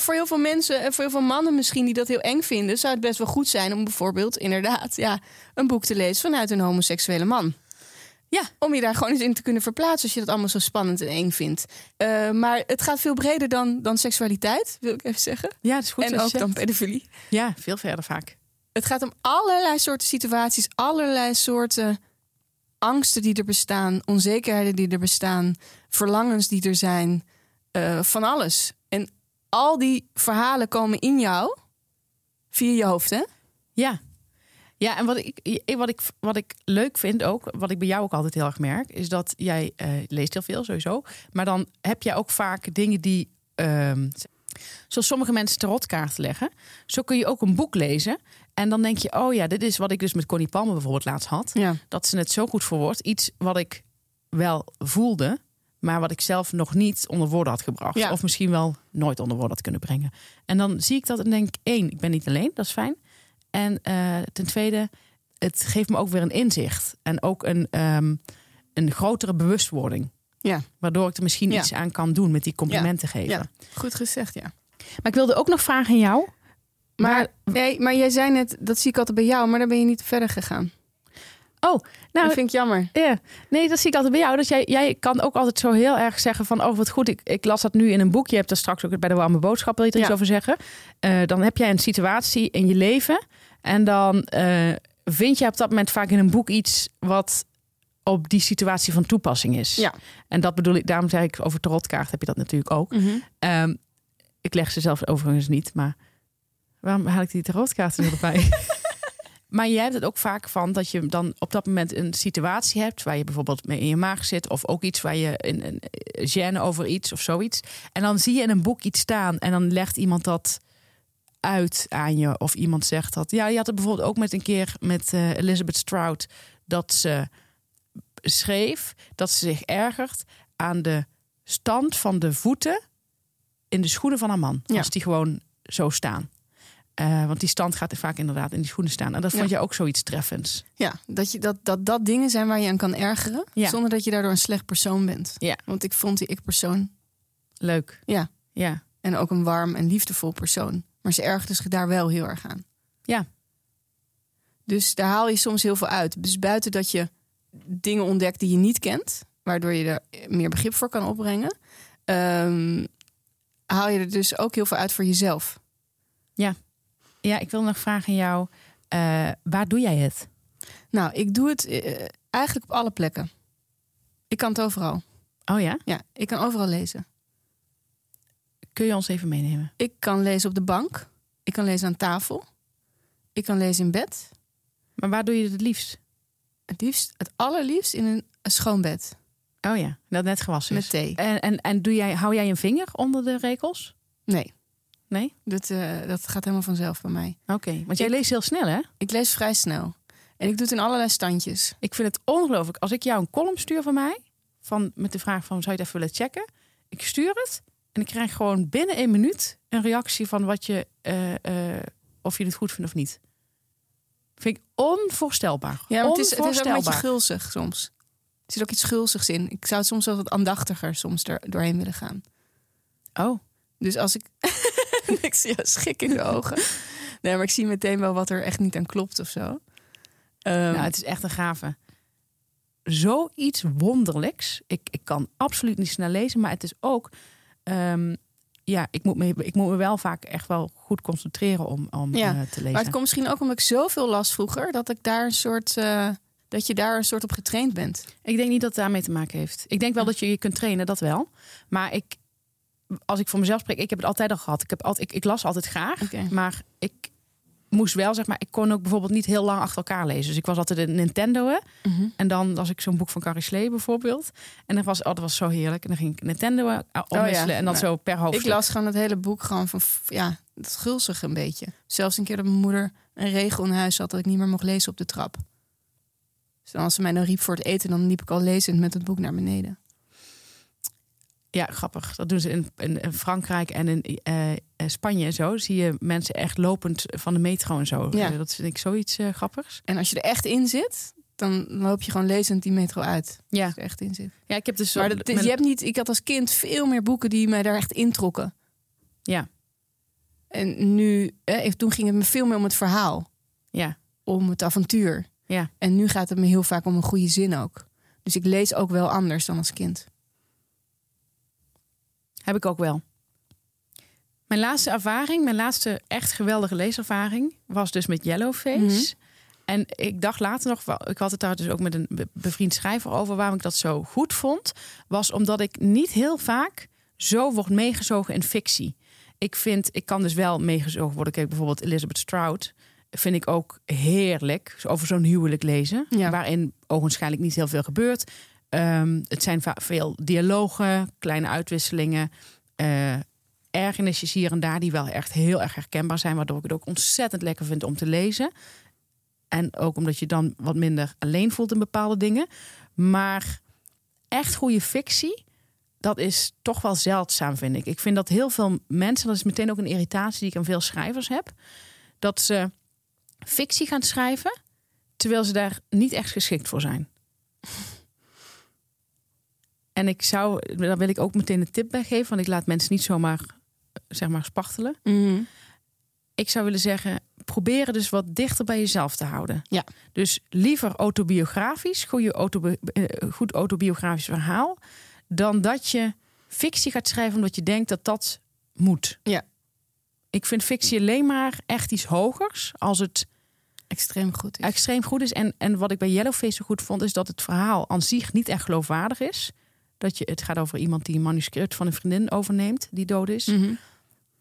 [SPEAKER 2] voor heel veel mensen en voor heel veel mannen misschien die dat heel eng vinden, zou het best wel goed zijn om bijvoorbeeld inderdaad ja, een boek te lezen vanuit een homoseksuele man.
[SPEAKER 1] Ja.
[SPEAKER 2] Om je daar gewoon eens in te kunnen verplaatsen als je dat allemaal zo spannend en eng vindt. Eh, maar het gaat veel breder dan, dan seksualiteit, wil ik even zeggen.
[SPEAKER 1] Ja, dat is goed.
[SPEAKER 2] en ook dan pedofilie.
[SPEAKER 1] Ja, veel verder vaak.
[SPEAKER 2] Het gaat om allerlei soorten situaties, allerlei soorten angsten die er bestaan, onzekerheden die er bestaan, verlangens die er zijn, eh, van alles. En al die verhalen komen in jou via je hoofd, hè?
[SPEAKER 1] Ja. Ja, en wat ik, wat, ik, wat ik leuk vind ook, wat ik bij jou ook altijd heel erg merk, is dat jij eh, leest heel veel sowieso. Maar dan heb jij ook vaak dingen die, ehm, zoals sommige mensen tarotkaarten leggen. Zo kun je ook een boek lezen. En dan denk je, oh ja, dit is wat ik dus met Connie Palmer bijvoorbeeld laatst had.
[SPEAKER 2] Ja.
[SPEAKER 1] Dat ze het zo goed verwoordt. Iets wat ik wel voelde, maar wat ik zelf nog niet onder woorden had gebracht.
[SPEAKER 2] Ja.
[SPEAKER 1] Of misschien wel nooit onder woorden had kunnen brengen. En dan zie ik dat en denk ik, één, ik ben niet alleen, dat is fijn. En eh, ten tweede, het geeft me ook weer een inzicht. En ook een, ehm, een grotere bewustwording.
[SPEAKER 2] Ja.
[SPEAKER 1] Waardoor ik er misschien
[SPEAKER 2] Ja.
[SPEAKER 1] iets aan kan doen met die complimenten geven.
[SPEAKER 2] ja, goed gezegd, ja.
[SPEAKER 1] Maar ik wilde ook nog vragen aan jou.
[SPEAKER 2] Maar, nee, maar jij zei net, dat zie ik altijd bij jou, maar dan ben je niet verder gegaan.
[SPEAKER 1] Oh, nou,
[SPEAKER 2] dat vind ik jammer.
[SPEAKER 1] Ja, nee, dat zie ik altijd bij jou. Dus jij, jij kan ook altijd zo heel erg zeggen van... oh, wat goed, ik, ik las dat nu in een boek. Je hebt er straks ook bij de warme boodschap, wil je er iets over zeggen? Eh, dan heb jij een situatie in je leven... en dan eh, vind je op dat moment vaak in een boek iets... wat op die situatie van toepassing is.
[SPEAKER 2] Ja.
[SPEAKER 1] En dat bedoel ik, daarom zei ik over tarotkaart heb je dat natuurlijk ook. Ehm, ik leg ze zelf overigens niet, maar waarom haal ik die tarotkaarten er erbij? maar jij hebt het ook vaak van dat je dan op dat moment een situatie hebt waar je bijvoorbeeld mee in je maag zit, of ook iets waar je in een gêne over iets of zoiets. En dan zie je in een boek iets staan en dan legt iemand dat uit aan je, of iemand zegt dat. Ja, je had het bijvoorbeeld ook met een keer met eh, Elizabeth Strout dat ze schreef dat ze zich ergert aan de stand van de voeten in de schoenen van haar man.
[SPEAKER 2] Ja.
[SPEAKER 1] Als die gewoon zo staan. Eh, want die stand gaat er vaak inderdaad in die schoenen staan. En dat vond
[SPEAKER 2] Ja.
[SPEAKER 1] je ook zoiets treffends.
[SPEAKER 2] Ja, dat, je, dat, dat dat dingen zijn waar je aan kan ergeren,
[SPEAKER 1] Ja.
[SPEAKER 2] zonder dat je daardoor een slecht persoon bent.
[SPEAKER 1] Ja.
[SPEAKER 2] Want ik vond die ik-persoon
[SPEAKER 1] Leuk.
[SPEAKER 2] Ja.
[SPEAKER 1] Ja.
[SPEAKER 2] en ook een warm en liefdevol persoon. Maar ze ergerde zich daar wel heel erg aan.
[SPEAKER 1] Ja.
[SPEAKER 2] Dus daar haal je soms heel veel uit. Dus buiten dat je dingen ontdekt die je niet kent, waardoor je er meer begrip voor kan opbrengen, ehm, haal je er dus ook heel veel uit voor jezelf.
[SPEAKER 1] Ja, ik wil nog vragen aan jou. eh, waar doe jij het?
[SPEAKER 2] Nou, ik doe het eh, eigenlijk op alle plekken. Ik kan het overal.
[SPEAKER 1] Oh ja?
[SPEAKER 2] Ja, ik kan overal lezen.
[SPEAKER 1] Kun je ons even meenemen?
[SPEAKER 2] Ik kan lezen op de bank. Ik kan lezen aan tafel. Ik kan lezen in bed.
[SPEAKER 1] Maar waar doe je het het liefst?
[SPEAKER 2] Het liefst, het allerliefst in een, een schoon bed.
[SPEAKER 1] Oh ja, dat net gewassen is.
[SPEAKER 2] Met thee.
[SPEAKER 1] En, en, en doe jij, hou jij een vinger onder de rekels?
[SPEAKER 2] Nee,
[SPEAKER 1] Nee?
[SPEAKER 2] dat, eh, dat gaat helemaal vanzelf bij mij.
[SPEAKER 1] Oké, want jij
[SPEAKER 2] Ik-
[SPEAKER 1] leest heel snel hè?
[SPEAKER 2] Ik lees vrij snel. En ik doe het in allerlei standjes.
[SPEAKER 1] Ik vind het ongelooflijk. Als ik jou een column stuur van mij, van, met de vraag van zou je het even willen checken? Ik stuur het En ik krijg gewoon binnen één minuut een reactie van wat je, eh, eh, of je het goed vindt of niet. Vind ik onvoorstelbaar.
[SPEAKER 2] Ja, maar het is, het is ook een beetje gulzig soms. Er zit ook iets gulzigs in. Ik zou het soms wel wat aandachtiger soms er doorheen willen gaan.
[SPEAKER 1] Oh,
[SPEAKER 2] Dus als ik... ik zie jou schik in de ogen. Nee, maar ik zie meteen wel wat er echt niet aan klopt of zo. Ehm,
[SPEAKER 1] nou, het is echt een gave. Zoiets wonderlijks. Ik, ik kan absoluut niet snel lezen, maar het is ook. ehm, ja, ik moet, me, ik moet me wel vaak echt wel goed concentreren om, om
[SPEAKER 2] Ja,
[SPEAKER 1] eh, te lezen.
[SPEAKER 2] maar het komt misschien ook omdat ik zoveel las vroeger... dat ik daar een soort... eh, dat je daar een soort op getraind bent.
[SPEAKER 1] Ik denk niet dat het daarmee te maken heeft. Ik denk wel dat je je kunt trainen, dat wel. Maar ik, als ik voor mezelf spreek, ik heb het altijd al gehad. Ik, heb altijd, ik, ik las altijd graag, maar ik moest wel, zeg maar, ik kon ook bijvoorbeeld niet heel lang achter elkaar lezen. Dus ik was altijd een Nintendo. Hè? En dan las ik zo'n boek van Carrie Slee bijvoorbeeld. En dan was, oh, dat was zo heerlijk. En dan ging ik Nintendo eh, omwisselen en dan
[SPEAKER 2] Nou,
[SPEAKER 1] zo per hoofdstuk.
[SPEAKER 2] Ik las gewoon het hele boek gewoon van... Ja, het gulzig een beetje. Zelfs een keer dat mijn moeder een regel in huis had... dat ik niet meer mocht lezen op de trap. Dus dan als ze mij dan riep voor het eten... dan liep ik al lezend met het boek naar beneden.
[SPEAKER 1] Ja, grappig. Dat doen ze in, in, in Frankrijk en in eh, eh, Spanje en zo. Zie je mensen echt lopend van de metro en zo.
[SPEAKER 2] Ja.
[SPEAKER 1] Eh, Dat vind ik zoiets eh, grappigs.
[SPEAKER 2] En als je er echt in zit... dan loop je gewoon lezend die metro uit.
[SPEAKER 1] Ja,
[SPEAKER 2] Als er echt in zit.
[SPEAKER 1] ja ik heb dus...
[SPEAKER 2] Maar dat, je hebt niet, ik had als kind veel meer boeken die mij daar echt introkken.
[SPEAKER 1] Ja,
[SPEAKER 2] En nu, eh, toen ging het me veel meer om het verhaal.
[SPEAKER 1] ja,
[SPEAKER 2] Om het avontuur.
[SPEAKER 1] ja.
[SPEAKER 2] En nu gaat het me heel vaak om een goede zin ook. Dus ik lees ook wel anders dan als kind.
[SPEAKER 1] Heb ik ook wel. Mijn laatste ervaring, mijn laatste echt geweldige leeservaring, was dus met Yellowface.
[SPEAKER 2] Mhm.
[SPEAKER 1] En ik dacht later nog, ik had het daar dus ook met een be- bevriend schrijver over, waarom ik dat zo goed vond, was omdat ik niet heel vaak zo word meegezogen in fictie. Ik vind, ik kan dus wel meegezogen worden. Kijk, bijvoorbeeld Elizabeth Strout vind ik ook heerlijk. Over zo'n huwelijk lezen,
[SPEAKER 2] Ja.
[SPEAKER 1] waarin ogenschijnlijk niet heel veel gebeurt. Ehm, het zijn veel dialogen, kleine uitwisselingen, eh ergernisjes hier en daar die wel echt heel erg herkenbaar zijn, waardoor ik het ook ontzettend lekker vind om te lezen. En ook omdat je dan wat minder alleen voelt in bepaalde dingen. Maar echt goede fictie, dat is toch wel zeldzaam, vind ik. Ik vind dat heel veel mensen, dat is meteen ook een irritatie die ik aan veel schrijvers heb, dat ze fictie gaan schrijven terwijl ze daar niet echt geschikt voor zijn. En ik zou, daar wil ik ook meteen een tip bij geven, want ik laat mensen niet zomaar, zeg maar, spartelen. Ik zou willen zeggen, probeer het dus wat dichter bij jezelf te houden.
[SPEAKER 2] Ja.
[SPEAKER 1] Dus liever autobiografisch, goede autobi- eh, goed autobiografisch verhaal, dan dat je fictie gaat schrijven omdat je denkt dat dat moet.
[SPEAKER 2] Ja.
[SPEAKER 1] Ik vind fictie alleen maar echt iets hogers als het
[SPEAKER 2] Extreem goed is.
[SPEAKER 1] extreem goed is. En, en wat ik bij Yellowface zo goed vond, is dat het verhaal aan zich niet echt geloofwaardig is. Dat je, het gaat over iemand die een manuscript van een vriendin overneemt die dood is.
[SPEAKER 2] Mhm.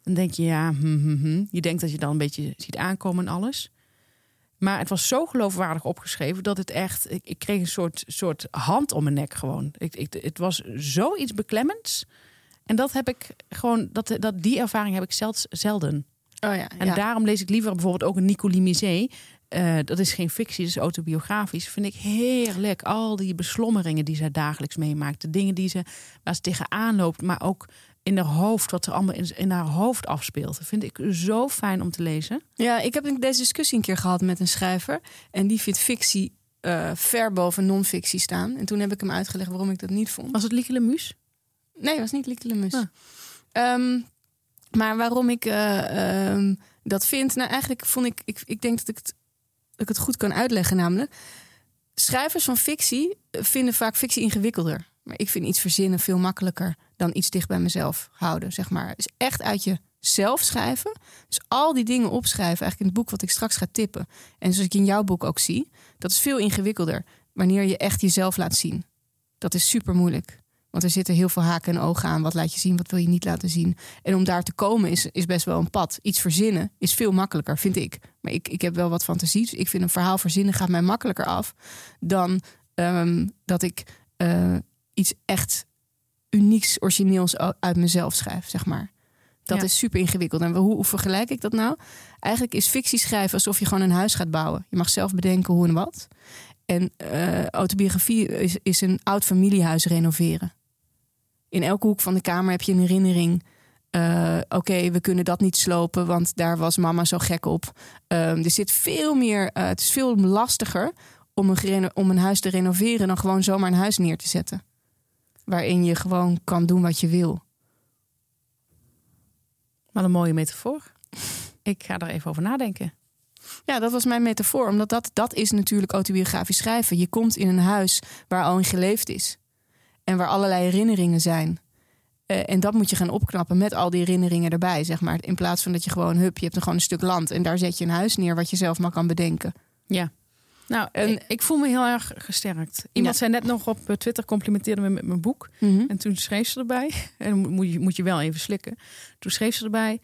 [SPEAKER 1] Dan denk je, ja, hm, hm, hm. je denkt dat je dan een beetje ziet aankomen en alles. Maar het was zo geloofwaardig opgeschreven dat het echt, ik, ik kreeg een soort, soort hand om mijn nek gewoon. Ik, ik, het was zoiets beklemmends. En dat heb ik gewoon, dat, dat, die ervaring heb ik zelfs zelden.
[SPEAKER 2] Oh ja,
[SPEAKER 1] En
[SPEAKER 2] ja.
[SPEAKER 1] daarom lees ik liever bijvoorbeeld ook een Nicolie Misé. Eh, dat is geen fictie, dat is autobiografisch. Vind ik heerlijk. Al die beslommeringen die zij dagelijks meemaakt. De dingen die ze, waar ze tegenaan loopt. Maar ook in haar hoofd, wat er allemaal in, in haar hoofd afspeelt. Dat vind ik zo fijn om te lezen.
[SPEAKER 2] Ja, ik heb deze discussie een keer gehad met een schrijver. En die vindt fictie eh, ver boven non-fictie staan. En toen heb ik hem uitgelegd waarom ik dat niet vond.
[SPEAKER 1] Was het Lieke Lemus?
[SPEAKER 2] Nee, het was niet Lieke Lemus.
[SPEAKER 1] Ah.
[SPEAKER 2] Ehm, maar waarom ik eh, ehm, dat vind... Nou, eigenlijk vond ik... Ik, ik denk dat ik, het, ik het goed kan uitleggen namelijk. Schrijvers van fictie vinden vaak fictie ingewikkelder. Maar ik vind iets verzinnen veel makkelijker dan iets dicht bij mezelf houden, zeg maar. Dus echt uit jezelf schrijven. Dus al die dingen opschrijven, eigenlijk in het boek wat ik straks ga tippen. En zoals ik in jouw boek ook zie, dat is veel ingewikkelder wanneer je echt jezelf laat zien. Dat is super moeilijk. Want er zitten heel veel haken en ogen aan. Wat laat je zien, wat wil je niet laten zien. En om daar te komen is, is best wel een pad. Iets verzinnen is veel makkelijker, vind ik. Maar ik, ik heb wel wat fantasie. Dus ik vind een verhaal verzinnen gaat mij makkelijker af... dan ehm, dat ik eh, iets echt unieks, origineels uit mezelf schrijf, zeg maar. Dat
[SPEAKER 1] Ja.
[SPEAKER 2] is super ingewikkeld. En hoe, hoe vergelijk ik dat nou? Eigenlijk is fictie schrijven alsof je gewoon een huis gaat bouwen. Je mag zelf bedenken hoe en wat. En eh, autobiografie is, is een oud familiehuis renoveren. In elke hoek van de kamer heb je een herinnering. Eh, Oké, we kunnen dat niet slopen, want daar was mama zo gek op. Ehm, er zit veel meer. eh, het is veel lastiger om een, om een huis te renoveren dan gewoon zomaar een huis neer te zetten. Waarin je gewoon kan doen wat je wil.
[SPEAKER 1] Wat een mooie metafoor. Ik ga er even over nadenken.
[SPEAKER 2] Ja, dat was mijn metafoor. Omdat dat, dat is natuurlijk autobiografisch schrijven. Je komt in een huis waar al in geleefd is. En waar allerlei herinneringen zijn. Eh, en dat moet je gaan opknappen met al die herinneringen erbij, zeg maar. In plaats van dat je gewoon, hup, je hebt er gewoon een stuk land. En daar zet je een huis neer wat je zelf maar kan bedenken.
[SPEAKER 1] Ja. Nou,
[SPEAKER 2] En-
[SPEAKER 1] ik, ik voel me heel erg gesterkt. Iemand
[SPEAKER 2] Ja.
[SPEAKER 1] zei net nog op eh, Twitter, complimenteerde me met mijn boek. En toen schreef ze erbij, en moet je, moet je wel even slikken. Toen schreef ze erbij,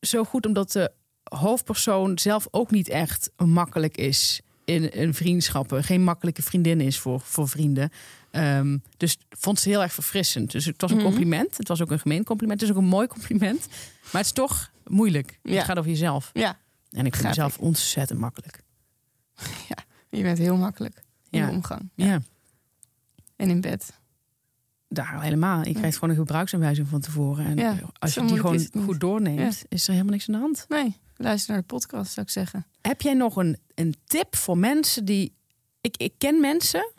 [SPEAKER 1] zo goed omdat de hoofdpersoon zelf ook niet echt makkelijk is in, in vriendschappen. Geen makkelijke vriendin is voor, voor vrienden. Ehm, dus vond ze heel erg verfrissend. Dus het was een
[SPEAKER 2] Mhm.
[SPEAKER 1] compliment. Het was ook een gemeen compliment. Het is ook een mooi compliment. Maar het is toch moeilijk.
[SPEAKER 2] Ja.
[SPEAKER 1] Het gaat over jezelf.
[SPEAKER 2] Ja,
[SPEAKER 1] En ik vind mezelf ontzettend makkelijk.
[SPEAKER 2] je bent heel makkelijk in
[SPEAKER 1] Ja.
[SPEAKER 2] de omgang.
[SPEAKER 1] Ja.
[SPEAKER 2] En in bed.
[SPEAKER 1] Daar helemaal. Je krijgt gewoon een gebruiksaanwijzing van tevoren. En
[SPEAKER 2] Ja,
[SPEAKER 1] als je die gewoon goed doorneemt, is er helemaal niks aan de hand.
[SPEAKER 2] Nee, luister naar de podcast, zou ik zeggen.
[SPEAKER 1] Heb jij nog een, een tip voor mensen die. Ik, ik ken mensen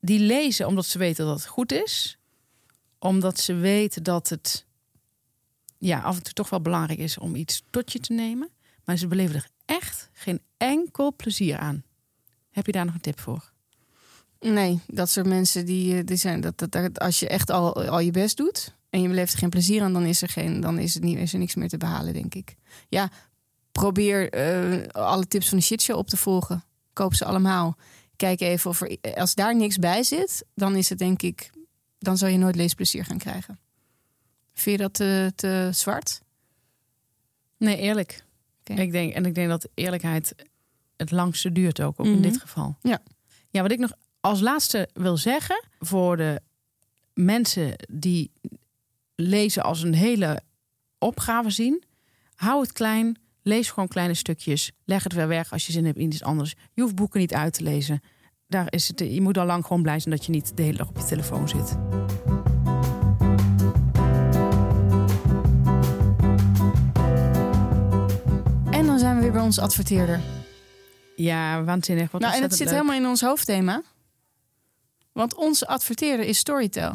[SPEAKER 1] die lezen omdat ze weten dat het goed is. Omdat ze weten dat het ja, af en toe toch wel belangrijk is om iets tot je te nemen. Maar ze beleven er echt geen enkel plezier aan. Heb je daar nog een tip voor?
[SPEAKER 2] Nee, dat soort mensen die, eh, die zijn dat, dat, als je echt al, al je best doet en je beleeft er geen plezier aan, dan is er geen, dan is het niet, is er niks meer te behalen, denk ik. Ja, probeer eh, alle tips van de shitshow op te volgen. Koop ze allemaal. Kijk even of er, als daar niks bij zit, dan is het denk ik, dan zal je nooit leesplezier gaan krijgen. Vind je dat te, te zwart?
[SPEAKER 1] Nee, eerlijk. Ik denk, en ik denk dat eerlijkheid het langste duurt ook, ook in
[SPEAKER 2] Mhm.
[SPEAKER 1] dit geval.
[SPEAKER 2] Ja.
[SPEAKER 1] ja, wat ik nog als laatste wil zeggen voor de mensen die lezen als een hele opgave zien, hou het klein, lees gewoon kleine stukjes, leg het weer weg als je zin hebt in iets anders. Je hoeft boeken niet uit te lezen. Daar is het, je moet al lang gewoon blij zijn dat je niet de hele dag op je telefoon zit.
[SPEAKER 2] En dan zijn we weer bij onze adverteerder.
[SPEAKER 1] Ja, waanzinnig. Wat
[SPEAKER 2] nou, en het zit
[SPEAKER 1] leuk.
[SPEAKER 2] helemaal in ons hoofdthema. Want onze adverteerder is Storytel.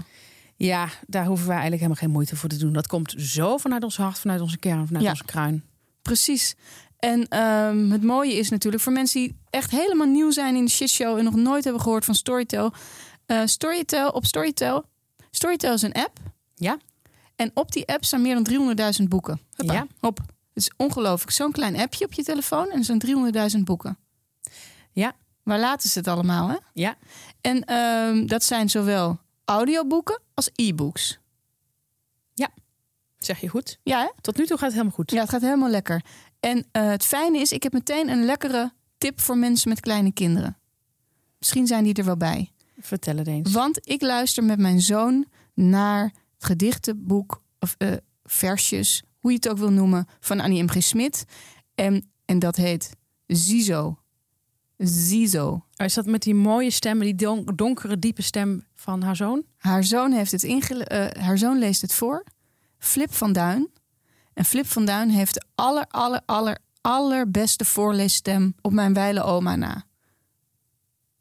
[SPEAKER 1] Ja, daar hoeven wij eigenlijk helemaal geen moeite voor te doen. Dat komt zo vanuit ons hart, vanuit onze kern, vanuit
[SPEAKER 2] Ja.
[SPEAKER 1] onze kruin.
[SPEAKER 2] Precies. En ehm, het mooie is natuurlijk voor mensen die echt helemaal nieuw zijn in de shitshow en nog nooit hebben gehoord van Storytel. Eh, Storytel op Storytel. Storytel is een app.
[SPEAKER 1] Ja.
[SPEAKER 2] En op die app staan meer dan 300.000 boeken. Hoppa,
[SPEAKER 1] Ja.
[SPEAKER 2] Hop. Het is ongelooflijk. Zo'n klein appje op je telefoon en er zijn 300.000 boeken.
[SPEAKER 1] Ja.
[SPEAKER 2] Waar laten ze het allemaal, hè?
[SPEAKER 1] Ja.
[SPEAKER 2] En ehm, dat zijn zowel audioboeken als e-books.
[SPEAKER 1] Zeg je goed?
[SPEAKER 2] Ja, hè?
[SPEAKER 1] Tot nu toe gaat het helemaal goed.
[SPEAKER 2] Ja, het gaat helemaal lekker. En eh, het fijne is, ik heb meteen een lekkere tip voor mensen met kleine kinderen. Misschien zijn die er wel bij.
[SPEAKER 1] Vertel het eens.
[SPEAKER 2] Want ik luister met mijn zoon naar het gedichtenboek of eh, versjes, hoe je het ook wil noemen, van Annie M. G. Smit. En, en dat heet Zizo. Zizo.
[SPEAKER 1] Oh, Is dat met die mooie stem, die don- donkere, diepe stem van haar zoon?
[SPEAKER 2] Haar zoon, heeft het ingele- eh, haar zoon leest het voor. Flip van Duin. En Flip van Duin heeft de aller, aller, aller, allerbeste voorleesstem op mijn wijle oma na.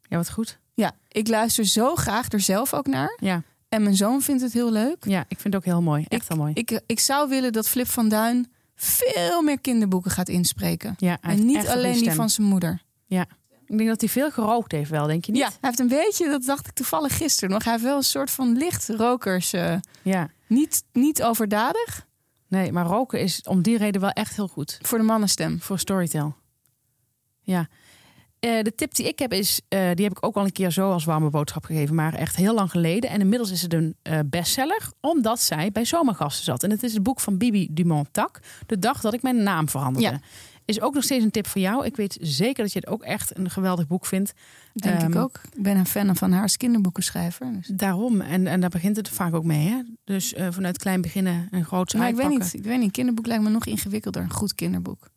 [SPEAKER 1] Ja, wat goed.
[SPEAKER 2] Ja, ik luister zo graag er zelf ook naar.
[SPEAKER 1] Ja,
[SPEAKER 2] En mijn zoon vindt het heel leuk.
[SPEAKER 1] ja ik vind het ook heel mooi. Echt heel mooi.
[SPEAKER 2] Ik, ik zou willen dat Flip van Duin veel meer kinderboeken gaat inspreken.
[SPEAKER 1] ja,
[SPEAKER 2] En niet alleen die van zijn moeder.
[SPEAKER 1] Ik denk dat hij veel gerookt heeft wel, denk je niet?
[SPEAKER 2] Ja, hij heeft een beetje, dat dacht ik toevallig gisteren nog. Hij heeft wel een soort van licht rokers. eh,
[SPEAKER 1] Ja.
[SPEAKER 2] Niet, niet overdadig
[SPEAKER 1] Nee, maar roken is om die reden wel echt heel goed.
[SPEAKER 2] voor de mannenstem.
[SPEAKER 1] Voor Storytel. Ja. Eh, de tip die ik heb is, eh, die heb ik ook al een keer zo als warme boodschap gegeven, maar echt heel lang geleden. En inmiddels is het een eh, bestseller, omdat zij bij zomergasten zat. En het is het boek van Bibi Dumont-Tak, De dag dat ik mijn naam veranderde.
[SPEAKER 2] Ja.
[SPEAKER 1] Is ook nog steeds een tip voor jou. Ik weet zeker dat je het ook echt een geweldig boek vindt.
[SPEAKER 2] Denk ik
[SPEAKER 1] Ehm,
[SPEAKER 2] ook. Ik ben een fan van haar als kinderboekenschrijver. Dus.
[SPEAKER 1] Daarom, en, en daar begint het vaak ook mee. Hè? Dus eh, vanuit klein beginnen een groot
[SPEAKER 2] Maar ik weet
[SPEAKER 1] uitpakken.
[SPEAKER 2] niet. Ik weet niet. Een kinderboek lijkt me nog ingewikkelder. Een goed kinderboek.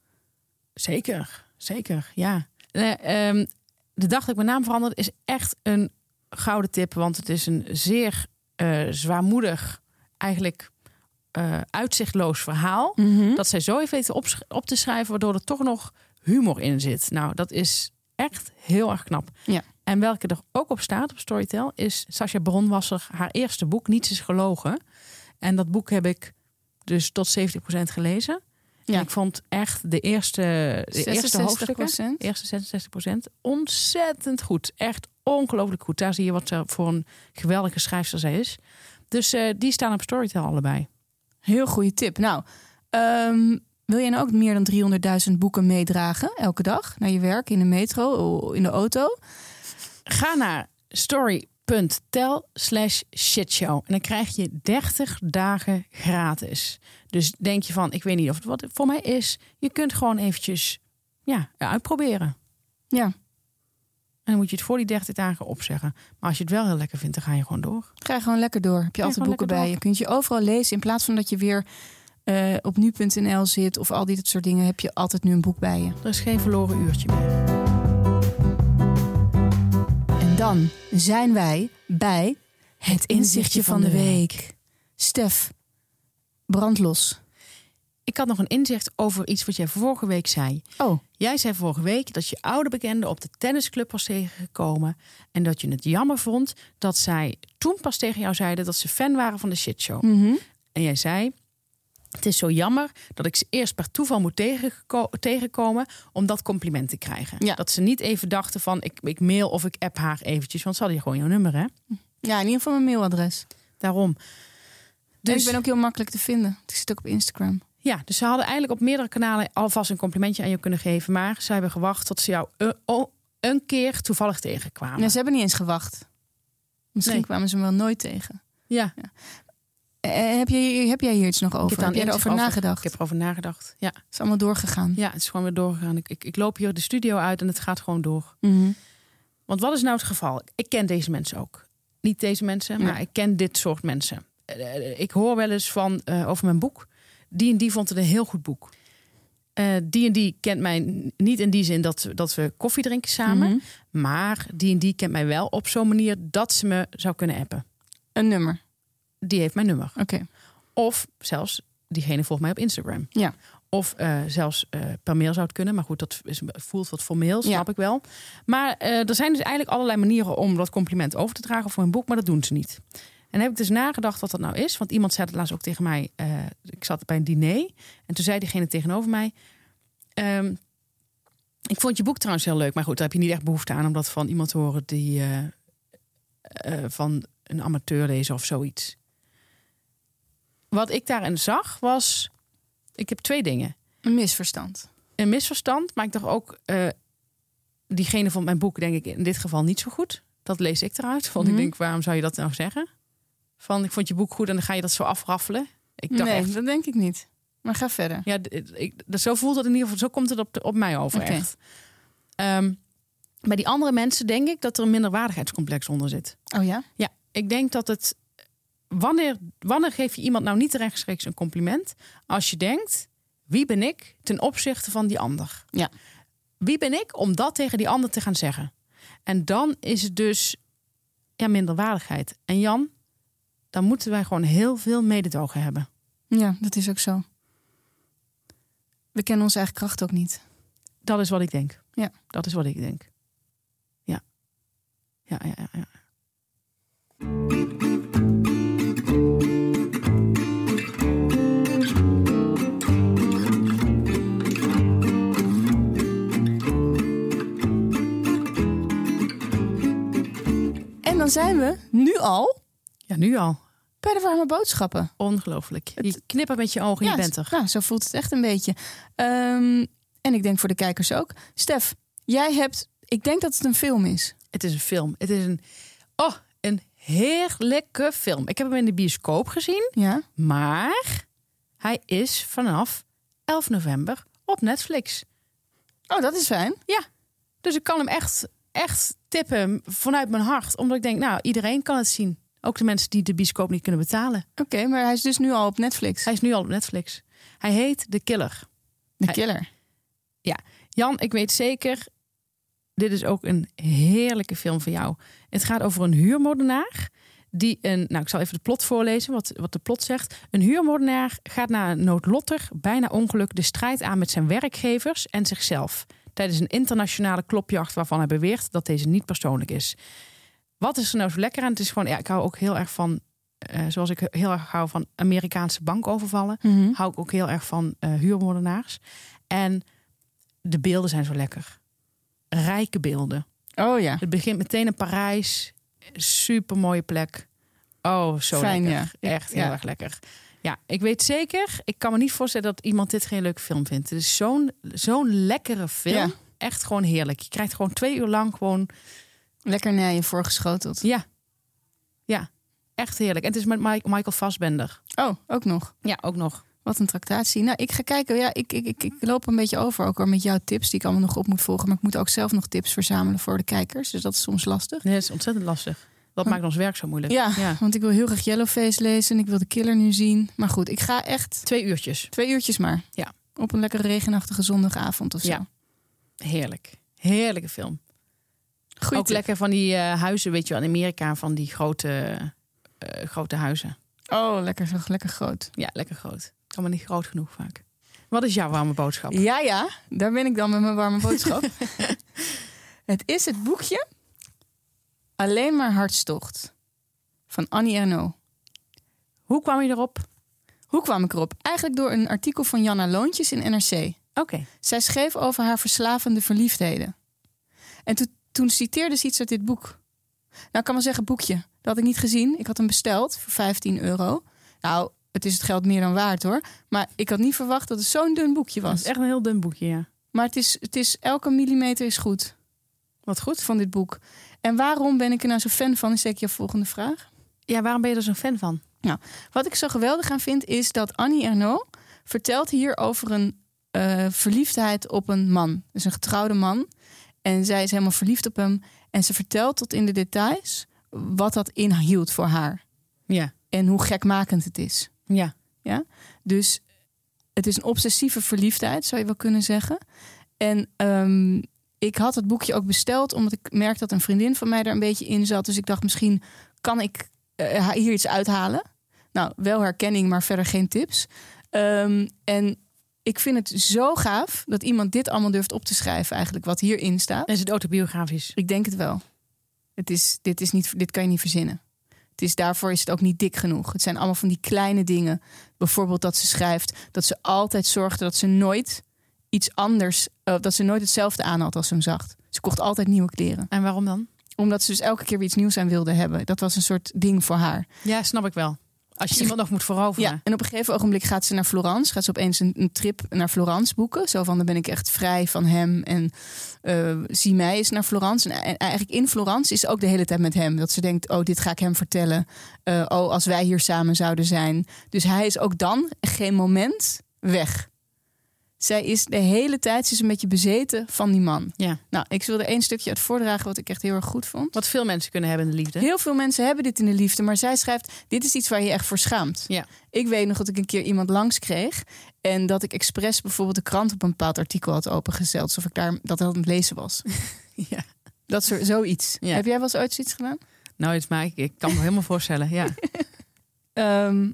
[SPEAKER 1] Zeker, zeker, ja. Eh, ehm, de dag dat ik mijn naam veranderde is echt een gouden tip. Want het is een zeer eh, zwaarmoedig, eigenlijk eh, uitzichtloos verhaal.
[SPEAKER 2] Mhm.
[SPEAKER 1] Dat zij zo heeft weten op, op te schrijven, waardoor er toch nog humor in zit. Nou, dat is echt heel erg knap.
[SPEAKER 2] Ja.
[SPEAKER 1] En welke er ook op staat op Storytel is Sascha Bronwasser, haar eerste boek, Niets is gelogen. En dat boek heb ik dus tot 70% gelezen.
[SPEAKER 2] Ja.
[SPEAKER 1] En ik vond echt de eerste, de eerste hoofdstukken,
[SPEAKER 2] 66%.
[SPEAKER 1] eerste 66% ontzettend goed. Echt ongelooflijk goed. Daar zie je wat ze voor een geweldige schrijfster zij is. Dus eh, die staan op Storytel allebei.
[SPEAKER 2] Heel goede tip. Nou, ehm, wil jij nou ook meer dan 300.000 boeken meedragen elke dag naar je werk in de metro, in de auto?
[SPEAKER 1] Ga naar story.tel slash shitshow. En dan krijg je 30 dagen gratis. Dus denk je van, ik weet niet of het wat voor mij is. Je kunt gewoon eventjes ja, uitproberen.
[SPEAKER 2] Ja,
[SPEAKER 1] En dan moet je het voor die 30 dagen opzeggen. Maar als je het wel heel lekker vindt, dan ga je gewoon door.
[SPEAKER 2] ga je gewoon lekker door. Heb je altijd boeken bij
[SPEAKER 1] lekker
[SPEAKER 2] je. Kunt je overal lezen in plaats van dat je weer eh, op nu.nl zit of al dit soort dingen. Heb je altijd nu een boek bij je.
[SPEAKER 1] Er is geen verloren uurtje meer.
[SPEAKER 2] En dan zijn wij bij het inzichtje van de week. Stef, brandlos.
[SPEAKER 1] Ik had nog een inzicht over iets wat jij vorige week zei.
[SPEAKER 2] Oh,
[SPEAKER 1] Jij zei vorige week dat je oude bekende op de tennisclub was tegengekomen. En dat je het jammer vond dat zij toen pas tegen jou zeiden dat ze fan waren van de shitshow.
[SPEAKER 2] mhm.
[SPEAKER 1] En jij zei. Het is zo jammer dat ik ze eerst per toeval moet tegenkomen om dat compliment te krijgen.
[SPEAKER 2] Ja.
[SPEAKER 1] Dat ze niet even dachten van ik, ik mail of ik app haar eventjes, want ze hadden gewoon jouw nummer hè.
[SPEAKER 2] ja, in ieder geval mijn mailadres.
[SPEAKER 1] Daarom.
[SPEAKER 2] Dus...
[SPEAKER 1] Dus
[SPEAKER 2] ik ben ook heel makkelijk te vinden. Ik zit ook op Instagram.
[SPEAKER 1] Ja, dus ze hadden eigenlijk op meerdere kanalen alvast een complimentje aan je kunnen geven. Maar ze hebben gewacht tot ze jou een, een keer toevallig tegenkwamen.
[SPEAKER 2] Nee, ze hebben niet eens gewacht. Misschien
[SPEAKER 1] Nee.
[SPEAKER 2] kwamen ze me wel nooit tegen.
[SPEAKER 1] Ja,
[SPEAKER 2] Eh, heb, je, heb jij hier iets nog
[SPEAKER 1] ik
[SPEAKER 2] over?
[SPEAKER 1] heb daar
[SPEAKER 2] Heb jij erover nagedacht?
[SPEAKER 1] Ik heb erover nagedacht. Ja.
[SPEAKER 2] Het is allemaal doorgegaan.
[SPEAKER 1] ja, het is gewoon weer doorgegaan. Ik, ik, ik loop hier de studio uit en het gaat gewoon door.
[SPEAKER 2] Mhm.
[SPEAKER 1] Want wat is nou het geval? Ik ken deze mensen ook. Niet deze mensen, maar ik ken dit soort mensen. Eh, Ik hoor wel eens van eh, over mijn boek. Die en die vond het een heel goed boek. Die en die kent mij niet in die zin dat, dat we koffie drinken samen.
[SPEAKER 2] Mhm.
[SPEAKER 1] Maar die en die kent mij wel op zo'n manier dat ze me zou kunnen appen.
[SPEAKER 2] Een nummer.
[SPEAKER 1] Die heeft mijn nummer.
[SPEAKER 2] Oké.
[SPEAKER 1] Of zelfs diegene volgt mij op Instagram.
[SPEAKER 2] Ja.
[SPEAKER 1] Of eh, zelfs eh, per mail zou het kunnen. Maar goed, dat is, voelt wat formeel,
[SPEAKER 2] Ja.
[SPEAKER 1] snap ik wel. Maar eh, er zijn dus eigenlijk allerlei manieren om dat compliment over te dragen voor een boek. Maar dat doen ze niet. En heb ik dus nagedacht wat dat nou is. Want iemand zei het laatst ook tegen mij. eh, ik zat bij een diner. En toen zei diegene tegenover mij... ehm, ik vond je boek trouwens heel leuk. Maar goed, daar heb je niet echt behoefte aan om dat van iemand te horen die... eh, eh, van een amateur lezen of zoiets. Wat ik daarin zag was... Ik heb twee dingen.
[SPEAKER 2] Een misverstand.
[SPEAKER 1] Een misverstand, maar ik dacht ook... diegene van mijn boek denk ik in dit geval niet zo goed. Dat lees ik eruit. Want
[SPEAKER 2] Mhm.
[SPEAKER 1] ik denk, waarom zou je dat nou zeggen? Van, ik vond je boek goed en dan ga je dat zo afraffelen. Ik dacht
[SPEAKER 2] nee,
[SPEAKER 1] echt,
[SPEAKER 2] dat denk ik niet. Maar ga verder.
[SPEAKER 1] ja, ik, d- zo voelt het in ieder geval, zo komt het op, de- op mij over echt. Ehm, bij die andere mensen denk ik dat er een minderwaardigheidscomplex onder zit.
[SPEAKER 2] Oh ja?
[SPEAKER 1] Ja, ik denk dat het. Wanneer, wanneer geef je iemand nou niet rechtstreeks een compliment? Als je denkt: wie ben ik ten opzichte van die ander?
[SPEAKER 2] Ja.
[SPEAKER 1] Wie ben ik om dat tegen die ander te gaan zeggen? En dan is het dus ja, minderwaardigheid. En Jan, dan moeten wij gewoon heel veel mededogen hebben.
[SPEAKER 2] Ja, dat is ook zo. We kennen onze eigen kracht ook niet.
[SPEAKER 1] Dat is wat ik denk.
[SPEAKER 2] Ja.
[SPEAKER 1] Dat is wat ik denk. Ja. Ja, ja, ja. ja.
[SPEAKER 2] En dan zijn we nu al
[SPEAKER 1] Ja, nu al.
[SPEAKER 2] bij de warme boodschappen.
[SPEAKER 1] Ongelooflijk. Je
[SPEAKER 2] Het-
[SPEAKER 1] knippert met je ogen en je bent er.
[SPEAKER 2] Nou, zo voelt het echt een beetje. Ehm, en ik denk voor de kijkers ook. Stef, jij hebt... Ik denk dat het een film is.
[SPEAKER 1] Het is een film. Het is een, oh, een heerlijke film. Ik heb hem in de bioscoop gezien,
[SPEAKER 2] Ja?
[SPEAKER 1] maar hij is vanaf 11 november op Netflix.
[SPEAKER 2] Oh, dat is fijn.
[SPEAKER 1] Dus ik kan hem echt, echt tippen vanuit mijn hart. Omdat ik denk, nou, iedereen kan het zien. Ook de mensen die de bioscoop niet kunnen betalen.
[SPEAKER 2] Oké, maar hij is dus nu al op Netflix.
[SPEAKER 1] Hij is nu al op Netflix. Hij heet The Killer.
[SPEAKER 2] De
[SPEAKER 1] hij-
[SPEAKER 2] killer.
[SPEAKER 1] Jan, ik weet zeker, dit is ook een heerlijke film voor jou. Het gaat over een huurmoordenaar Die een, nou, ik zal even de plot voorlezen, wat, wat de plot zegt. Een huurmoordenaar gaat na een noodlottig, bijna ongeluk de strijd aan met zijn werkgevers en zichzelf. Tijdens een internationale klopjacht waarvan hij beweert dat deze niet persoonlijk is. Wat is er nou zo lekker aan? Het is gewoon, ja, ik hou ook heel erg van, eh, zoals ik heel erg hou van Amerikaanse bankovervallen,
[SPEAKER 2] Mhm.
[SPEAKER 1] hou ik ook heel erg van eh, huurmoordenaars. En de beelden zijn zo lekker. Rijke beelden.
[SPEAKER 2] Oh ja.
[SPEAKER 1] Het begint meteen in Parijs. Super mooie plek. Oh, zo
[SPEAKER 2] Fijn,
[SPEAKER 1] lekker.
[SPEAKER 2] ja.
[SPEAKER 1] Echt heel
[SPEAKER 2] ja.
[SPEAKER 1] erg lekker. Ja, ik weet zeker. Ik kan me niet voorstellen dat iemand dit geen leuke film vindt. Het is zo'n zo'n lekkere film.
[SPEAKER 2] Ja.
[SPEAKER 1] Echt gewoon heerlijk. Je krijgt gewoon twee uur lang gewoon.
[SPEAKER 2] Lekker naar je voorgeschoteld.
[SPEAKER 1] Ja. Ja. Echt heerlijk. En het is met Michael Fassbender.
[SPEAKER 2] Oh, ook nog.
[SPEAKER 1] Ja, ook nog.
[SPEAKER 2] Wat een tractatie. Nou, ik ga kijken. Ja, ik, ik, ik, ik loop een beetje over ook hoor, met jouw tips die ik allemaal nog op moet volgen. Maar ik moet ook zelf nog tips verzamelen voor de kijkers. Dus dat is soms lastig.
[SPEAKER 1] Nee, dat is ontzettend lastig. Dat maakt ons werk zo moeilijk.
[SPEAKER 2] Ja,
[SPEAKER 1] ja.
[SPEAKER 2] want ik wil heel graag Yellowface lezen. en Ik wil de killer nu zien. Maar goed, ik ga echt
[SPEAKER 1] Twee uurtjes.
[SPEAKER 2] twee uurtjes maar.
[SPEAKER 1] Ja.
[SPEAKER 2] Op een lekkere regenachtige zondagavond of zo.
[SPEAKER 1] Ja. Heerlijk. Heerlijke film. Ook lekker van die eh, huizen, weet je wel, in Amerika, van die grote, eh, grote huizen.
[SPEAKER 2] Oh, lekker, zo, lekker groot.
[SPEAKER 1] Ja, lekker groot. Kan maar niet groot genoeg vaak. Wat is jouw warme boodschap?
[SPEAKER 2] Ja, ja, daar ben ik dan met mijn warme boodschap. het is het boekje Alleen maar hartstocht van Annie Ernaux.
[SPEAKER 1] Hoe kwam je erop?
[SPEAKER 2] Hoe kwam ik erop? Eigenlijk door een artikel van Janna Loontjes in NRC.
[SPEAKER 1] Oké.
[SPEAKER 2] Zij schreef over haar verslavende verliefdheden. En toen, toen citeerde ze iets uit dit boek. Nou, ik kan wel zeggen, boekje. Dat had ik niet gezien. Ik had hem besteld voor 15 euro. Nou, het is het geld meer dan waard hoor. Maar ik had niet verwacht dat het zo'n dun boekje was.
[SPEAKER 1] is echt een heel dun boekje, ja.
[SPEAKER 2] Maar het is, het is, elke millimeter is goed
[SPEAKER 1] Wat goed.
[SPEAKER 2] van dit boek. En waarom ben ik er nou zo fan van, is zeker je volgende vraag.
[SPEAKER 1] Ja, waarom ben je er zo'n fan van?
[SPEAKER 2] Wat ik zo geweldig aan vind, is dat Annie Ernaux vertelt hier over een eh, verliefdheid op een man. Dus een getrouwde man. En zij is helemaal verliefd op hem. En ze vertelt tot in de details wat dat inhield voor haar.
[SPEAKER 1] Ja.
[SPEAKER 2] En hoe gekmakend het is.
[SPEAKER 1] Ja.
[SPEAKER 2] Dus het is een obsessieve verliefdheid, zou je wel kunnen zeggen. En ehm, ik had het boekje ook besteld, omdat ik merkte dat een vriendin van mij daar een beetje in zat. Dus ik dacht, misschien kan ik eh, hier iets uithalen. Nou, wel herkenning, maar verder geen tips. Ehm, en ik vind het zo gaaf dat iemand dit allemaal durft op te schrijven, eigenlijk, wat hierin staat.
[SPEAKER 1] Is het autobiografisch?
[SPEAKER 2] Ik denk het wel. Het is, dit, is niet, dit kan je niet verzinnen. Het is, daarvoor is het ook niet dik genoeg. Het zijn allemaal van die kleine dingen. Bijvoorbeeld dat ze schrijft dat ze altijd zorgde dat ze nooit iets anders, eh, dat ze nooit hetzelfde aan had als ze hem zag. Ze kocht altijd nieuwe kleren.
[SPEAKER 1] En waarom dan?
[SPEAKER 2] Omdat ze dus elke keer weer iets nieuws aan wilde hebben. Dat was een soort ding voor haar.
[SPEAKER 1] Ja, snap ik wel. Als je iemand nog moet veroveren.
[SPEAKER 2] Ja, en op een gegeven ogenblik gaat ze naar Florence. Gaat ze opeens een, een trip naar Florence boeken. Zo van, dan ben ik echt vrij van hem. En eh, zie mij eens naar Florence. En, en eigenlijk in Florence is ze ook de hele tijd met hem. Dat ze denkt, oh, dit ga ik hem vertellen. Eh, oh, als wij hier samen zouden zijn. Dus hij is ook dan geen moment weg. Zij is de hele tijd, ze is een beetje bezeten van die man.
[SPEAKER 1] Ja.
[SPEAKER 2] Nou, ik wilde één stukje uit voordragen wat ik echt heel erg goed vond.
[SPEAKER 1] Wat veel mensen kunnen hebben in de liefde.
[SPEAKER 2] Heel veel mensen hebben dit in de liefde, maar zij schrijft: Dit is iets waar je echt voor schaamt.
[SPEAKER 1] Ja.
[SPEAKER 2] Ik weet nog dat ik een keer iemand langs kreeg en dat ik expres bijvoorbeeld de krant op een bepaald artikel had opengesteld, alsof ik daar dat aan het lezen was.
[SPEAKER 1] Ja.
[SPEAKER 2] Dat soort zoiets.
[SPEAKER 1] Ja.
[SPEAKER 2] Heb jij wel eens ooit zoiets gedaan?
[SPEAKER 1] Nooit, maar ik, ik kan me helemaal voorstellen. Ja.
[SPEAKER 2] Ehm,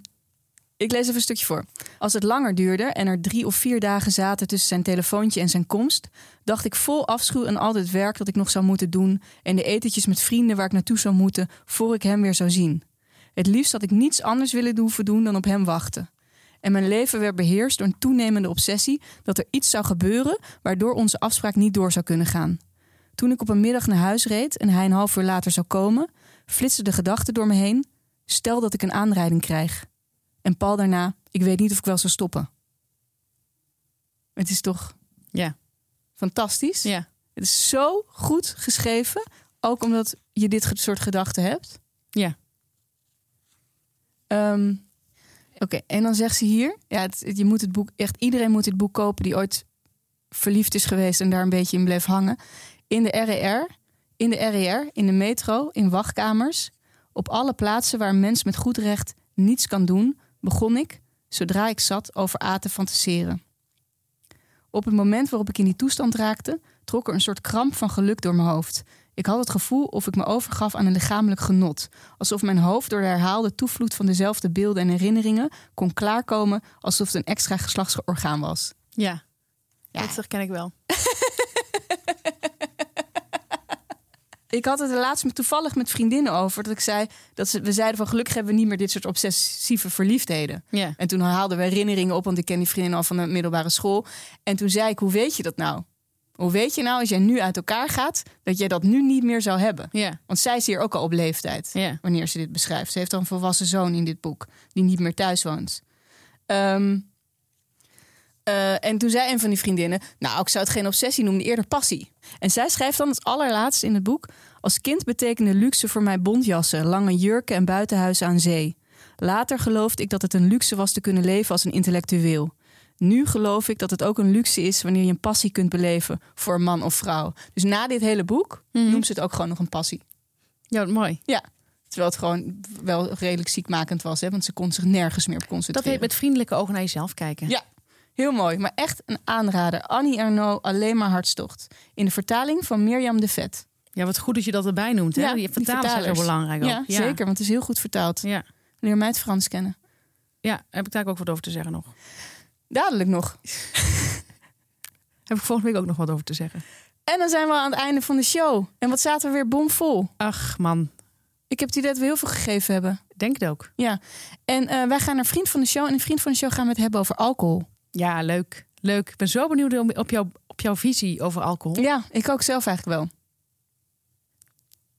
[SPEAKER 2] ik lees even een stukje voor. Als het langer duurde en er drie of vier dagen zaten tussen zijn telefoontje en zijn komst, dacht ik vol afschuw aan al dit werk dat ik nog zou moeten doen en de etentjes met vrienden waar ik naartoe zou moeten voor ik hem weer zou zien. Het liefst had ik niets anders willen hoeven doen dan op hem wachten. En mijn leven werd beheerst door een toenemende obsessie dat er iets zou gebeuren waardoor onze afspraak niet door zou kunnen gaan. Toen ik op een middag naar huis reed en hij een half uur later zou komen, flitste de gedachte door me heen: stel dat ik een aanrijding krijg. En Paul daarna, ik weet niet of ik wel zou stoppen. Het is toch
[SPEAKER 1] Ja.
[SPEAKER 2] fantastisch?
[SPEAKER 1] ja.
[SPEAKER 2] Het is zo goed geschreven, ook omdat je dit soort gedachten hebt.
[SPEAKER 1] Ja.
[SPEAKER 2] Ehm, Oké, en dan zegt ze hier, ja, het, je moet het boek echt iedereen moet dit boek kopen die ooit verliefd is geweest en daar een beetje in bleef hangen. In de RER, in de RER, in de metro, in wachtkamers, op alle plaatsen waar een mens met goed recht niets kan doen, begon ik, zodra ik zat, over A te fantaseren. Op het moment waarop ik in die toestand raakte, trok er een soort kramp van geluk door mijn hoofd. Ik had het gevoel of ik me overgaf aan een lichamelijk genot. Alsof mijn hoofd door de herhaalde toevloed van dezelfde beelden en herinneringen kon klaarkomen alsof het een extra geslachtsorgaan was.
[SPEAKER 1] Ja,
[SPEAKER 2] Ja.
[SPEAKER 1] dat herken ik wel.
[SPEAKER 2] Ik had het er laatst met, toevallig met vriendinnen over. Dat ik zei dat ze, we zeiden van gelukkig hebben we niet meer dit soort obsessieve verliefdheden.
[SPEAKER 1] Ja.
[SPEAKER 2] En toen haalden we herinneringen op, want ik ken die vriendin al van de middelbare school. En toen zei ik, hoe weet je dat nou? Hoe weet je nou als jij nu uit elkaar gaat, dat jij dat nu niet meer zou hebben? Want zij is hier ook al op leeftijd, wanneer ze dit beschrijft. Ze heeft al een volwassen zoon in dit boek, die niet meer thuis woont. Ehm, eh, en toen zei een van die vriendinnen, nou, ik zou het geen obsessie noemen, eerder passie. En zij schrijft dan het allerlaatste in het boek... Als kind betekende luxe voor mij bontjassen, lange jurken en buitenhuizen aan zee. Later geloofde ik dat het een luxe was te kunnen leven als een intellectueel. Nu geloof ik dat het ook een luxe is wanneer je een passie kunt beleven voor een man of vrouw. Dus na dit hele boek noemt ze het ook gewoon nog een passie.
[SPEAKER 1] ja, wat mooi.
[SPEAKER 2] Ja. Terwijl het gewoon wel redelijk ziekmakend was, hè? want ze kon zich nergens meer op
[SPEAKER 1] Dat
[SPEAKER 2] concentreren.
[SPEAKER 1] heet met vriendelijke ogen naar jezelf kijken.
[SPEAKER 2] Ja, heel mooi. Maar echt een aanrader. Annie Ernaux, alleen maar hartstocht. In de vertaling van Mirjam de Vet.
[SPEAKER 1] Ja, wat goed dat je dat erbij noemt. Hè?
[SPEAKER 2] Ja,
[SPEAKER 1] die
[SPEAKER 2] die
[SPEAKER 1] zijn zo
[SPEAKER 2] vertalers.
[SPEAKER 1] belangrijk ook.
[SPEAKER 2] Ja, zeker, want het is heel goed vertaald.
[SPEAKER 1] Ja.
[SPEAKER 2] Leer mij het Frans kennen.
[SPEAKER 1] ja, heb ik daar ook wat over te zeggen nog.
[SPEAKER 2] Dadelijk nog.
[SPEAKER 1] Heb ik volgende week ook nog wat over te zeggen.
[SPEAKER 2] En dan zijn we aan het einde van de show. En wat zaten we weer bomvol.
[SPEAKER 1] Ach man,
[SPEAKER 2] Ik heb het idee dat we heel veel gegeven hebben.
[SPEAKER 1] denk het ook.
[SPEAKER 2] Ja. En eh, wij gaan naar Vriend van de Show. En in Vriend van de Show gaan we het hebben over alcohol.
[SPEAKER 1] Ja, leuk. Leuk. Ik ben zo benieuwd op- jou, op jouw visie over alcohol.
[SPEAKER 2] Ja, ik ook zelf eigenlijk wel.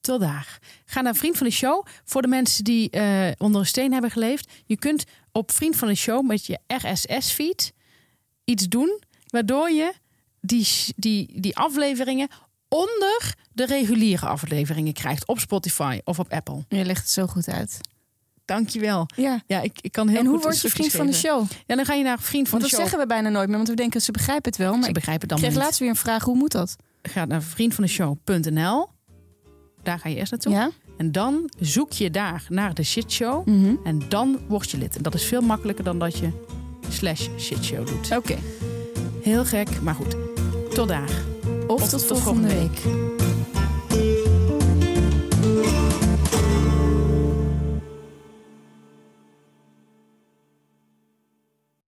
[SPEAKER 1] Tot daar. Ga naar Vriend van de Show. Voor de mensen die eh, onder een steen hebben geleefd. Je kunt op Vriend van de Show met je RSS-feed iets doen. Waardoor je die, die, die afleveringen onder de reguliere afleveringen krijgt. Op Spotify of op Apple.
[SPEAKER 2] Je legt het zo goed uit.
[SPEAKER 1] Dankjewel.
[SPEAKER 2] Ja.
[SPEAKER 1] Ja, ik, ik kan heel
[SPEAKER 2] en hoe
[SPEAKER 1] goed
[SPEAKER 2] word je vriend van de show?
[SPEAKER 1] Ja, dan ga je naar Vriend van
[SPEAKER 2] Want
[SPEAKER 1] de
[SPEAKER 2] dat
[SPEAKER 1] Show.
[SPEAKER 2] zeggen we bijna nooit meer. Want we denken, ze begrijpen het wel. Maar
[SPEAKER 1] Ze
[SPEAKER 2] ik
[SPEAKER 1] begrijpen het dan
[SPEAKER 2] kreeg
[SPEAKER 1] niet.
[SPEAKER 2] laatst weer een vraag. Hoe moet dat?
[SPEAKER 1] Ga naar vriendvandeshow.nl. Daar ga je eerst naartoe.
[SPEAKER 2] Ja?
[SPEAKER 1] En dan zoek je daar naar de shitshow.
[SPEAKER 2] Mhm.
[SPEAKER 1] En dan word je lid. En dat is veel makkelijker dan dat je slash shitshow doet.
[SPEAKER 2] Oké.
[SPEAKER 1] Heel gek, maar goed. Tot daar.
[SPEAKER 2] Of,
[SPEAKER 1] Of
[SPEAKER 2] tot,
[SPEAKER 1] tot
[SPEAKER 2] volgende
[SPEAKER 1] volgende
[SPEAKER 2] week.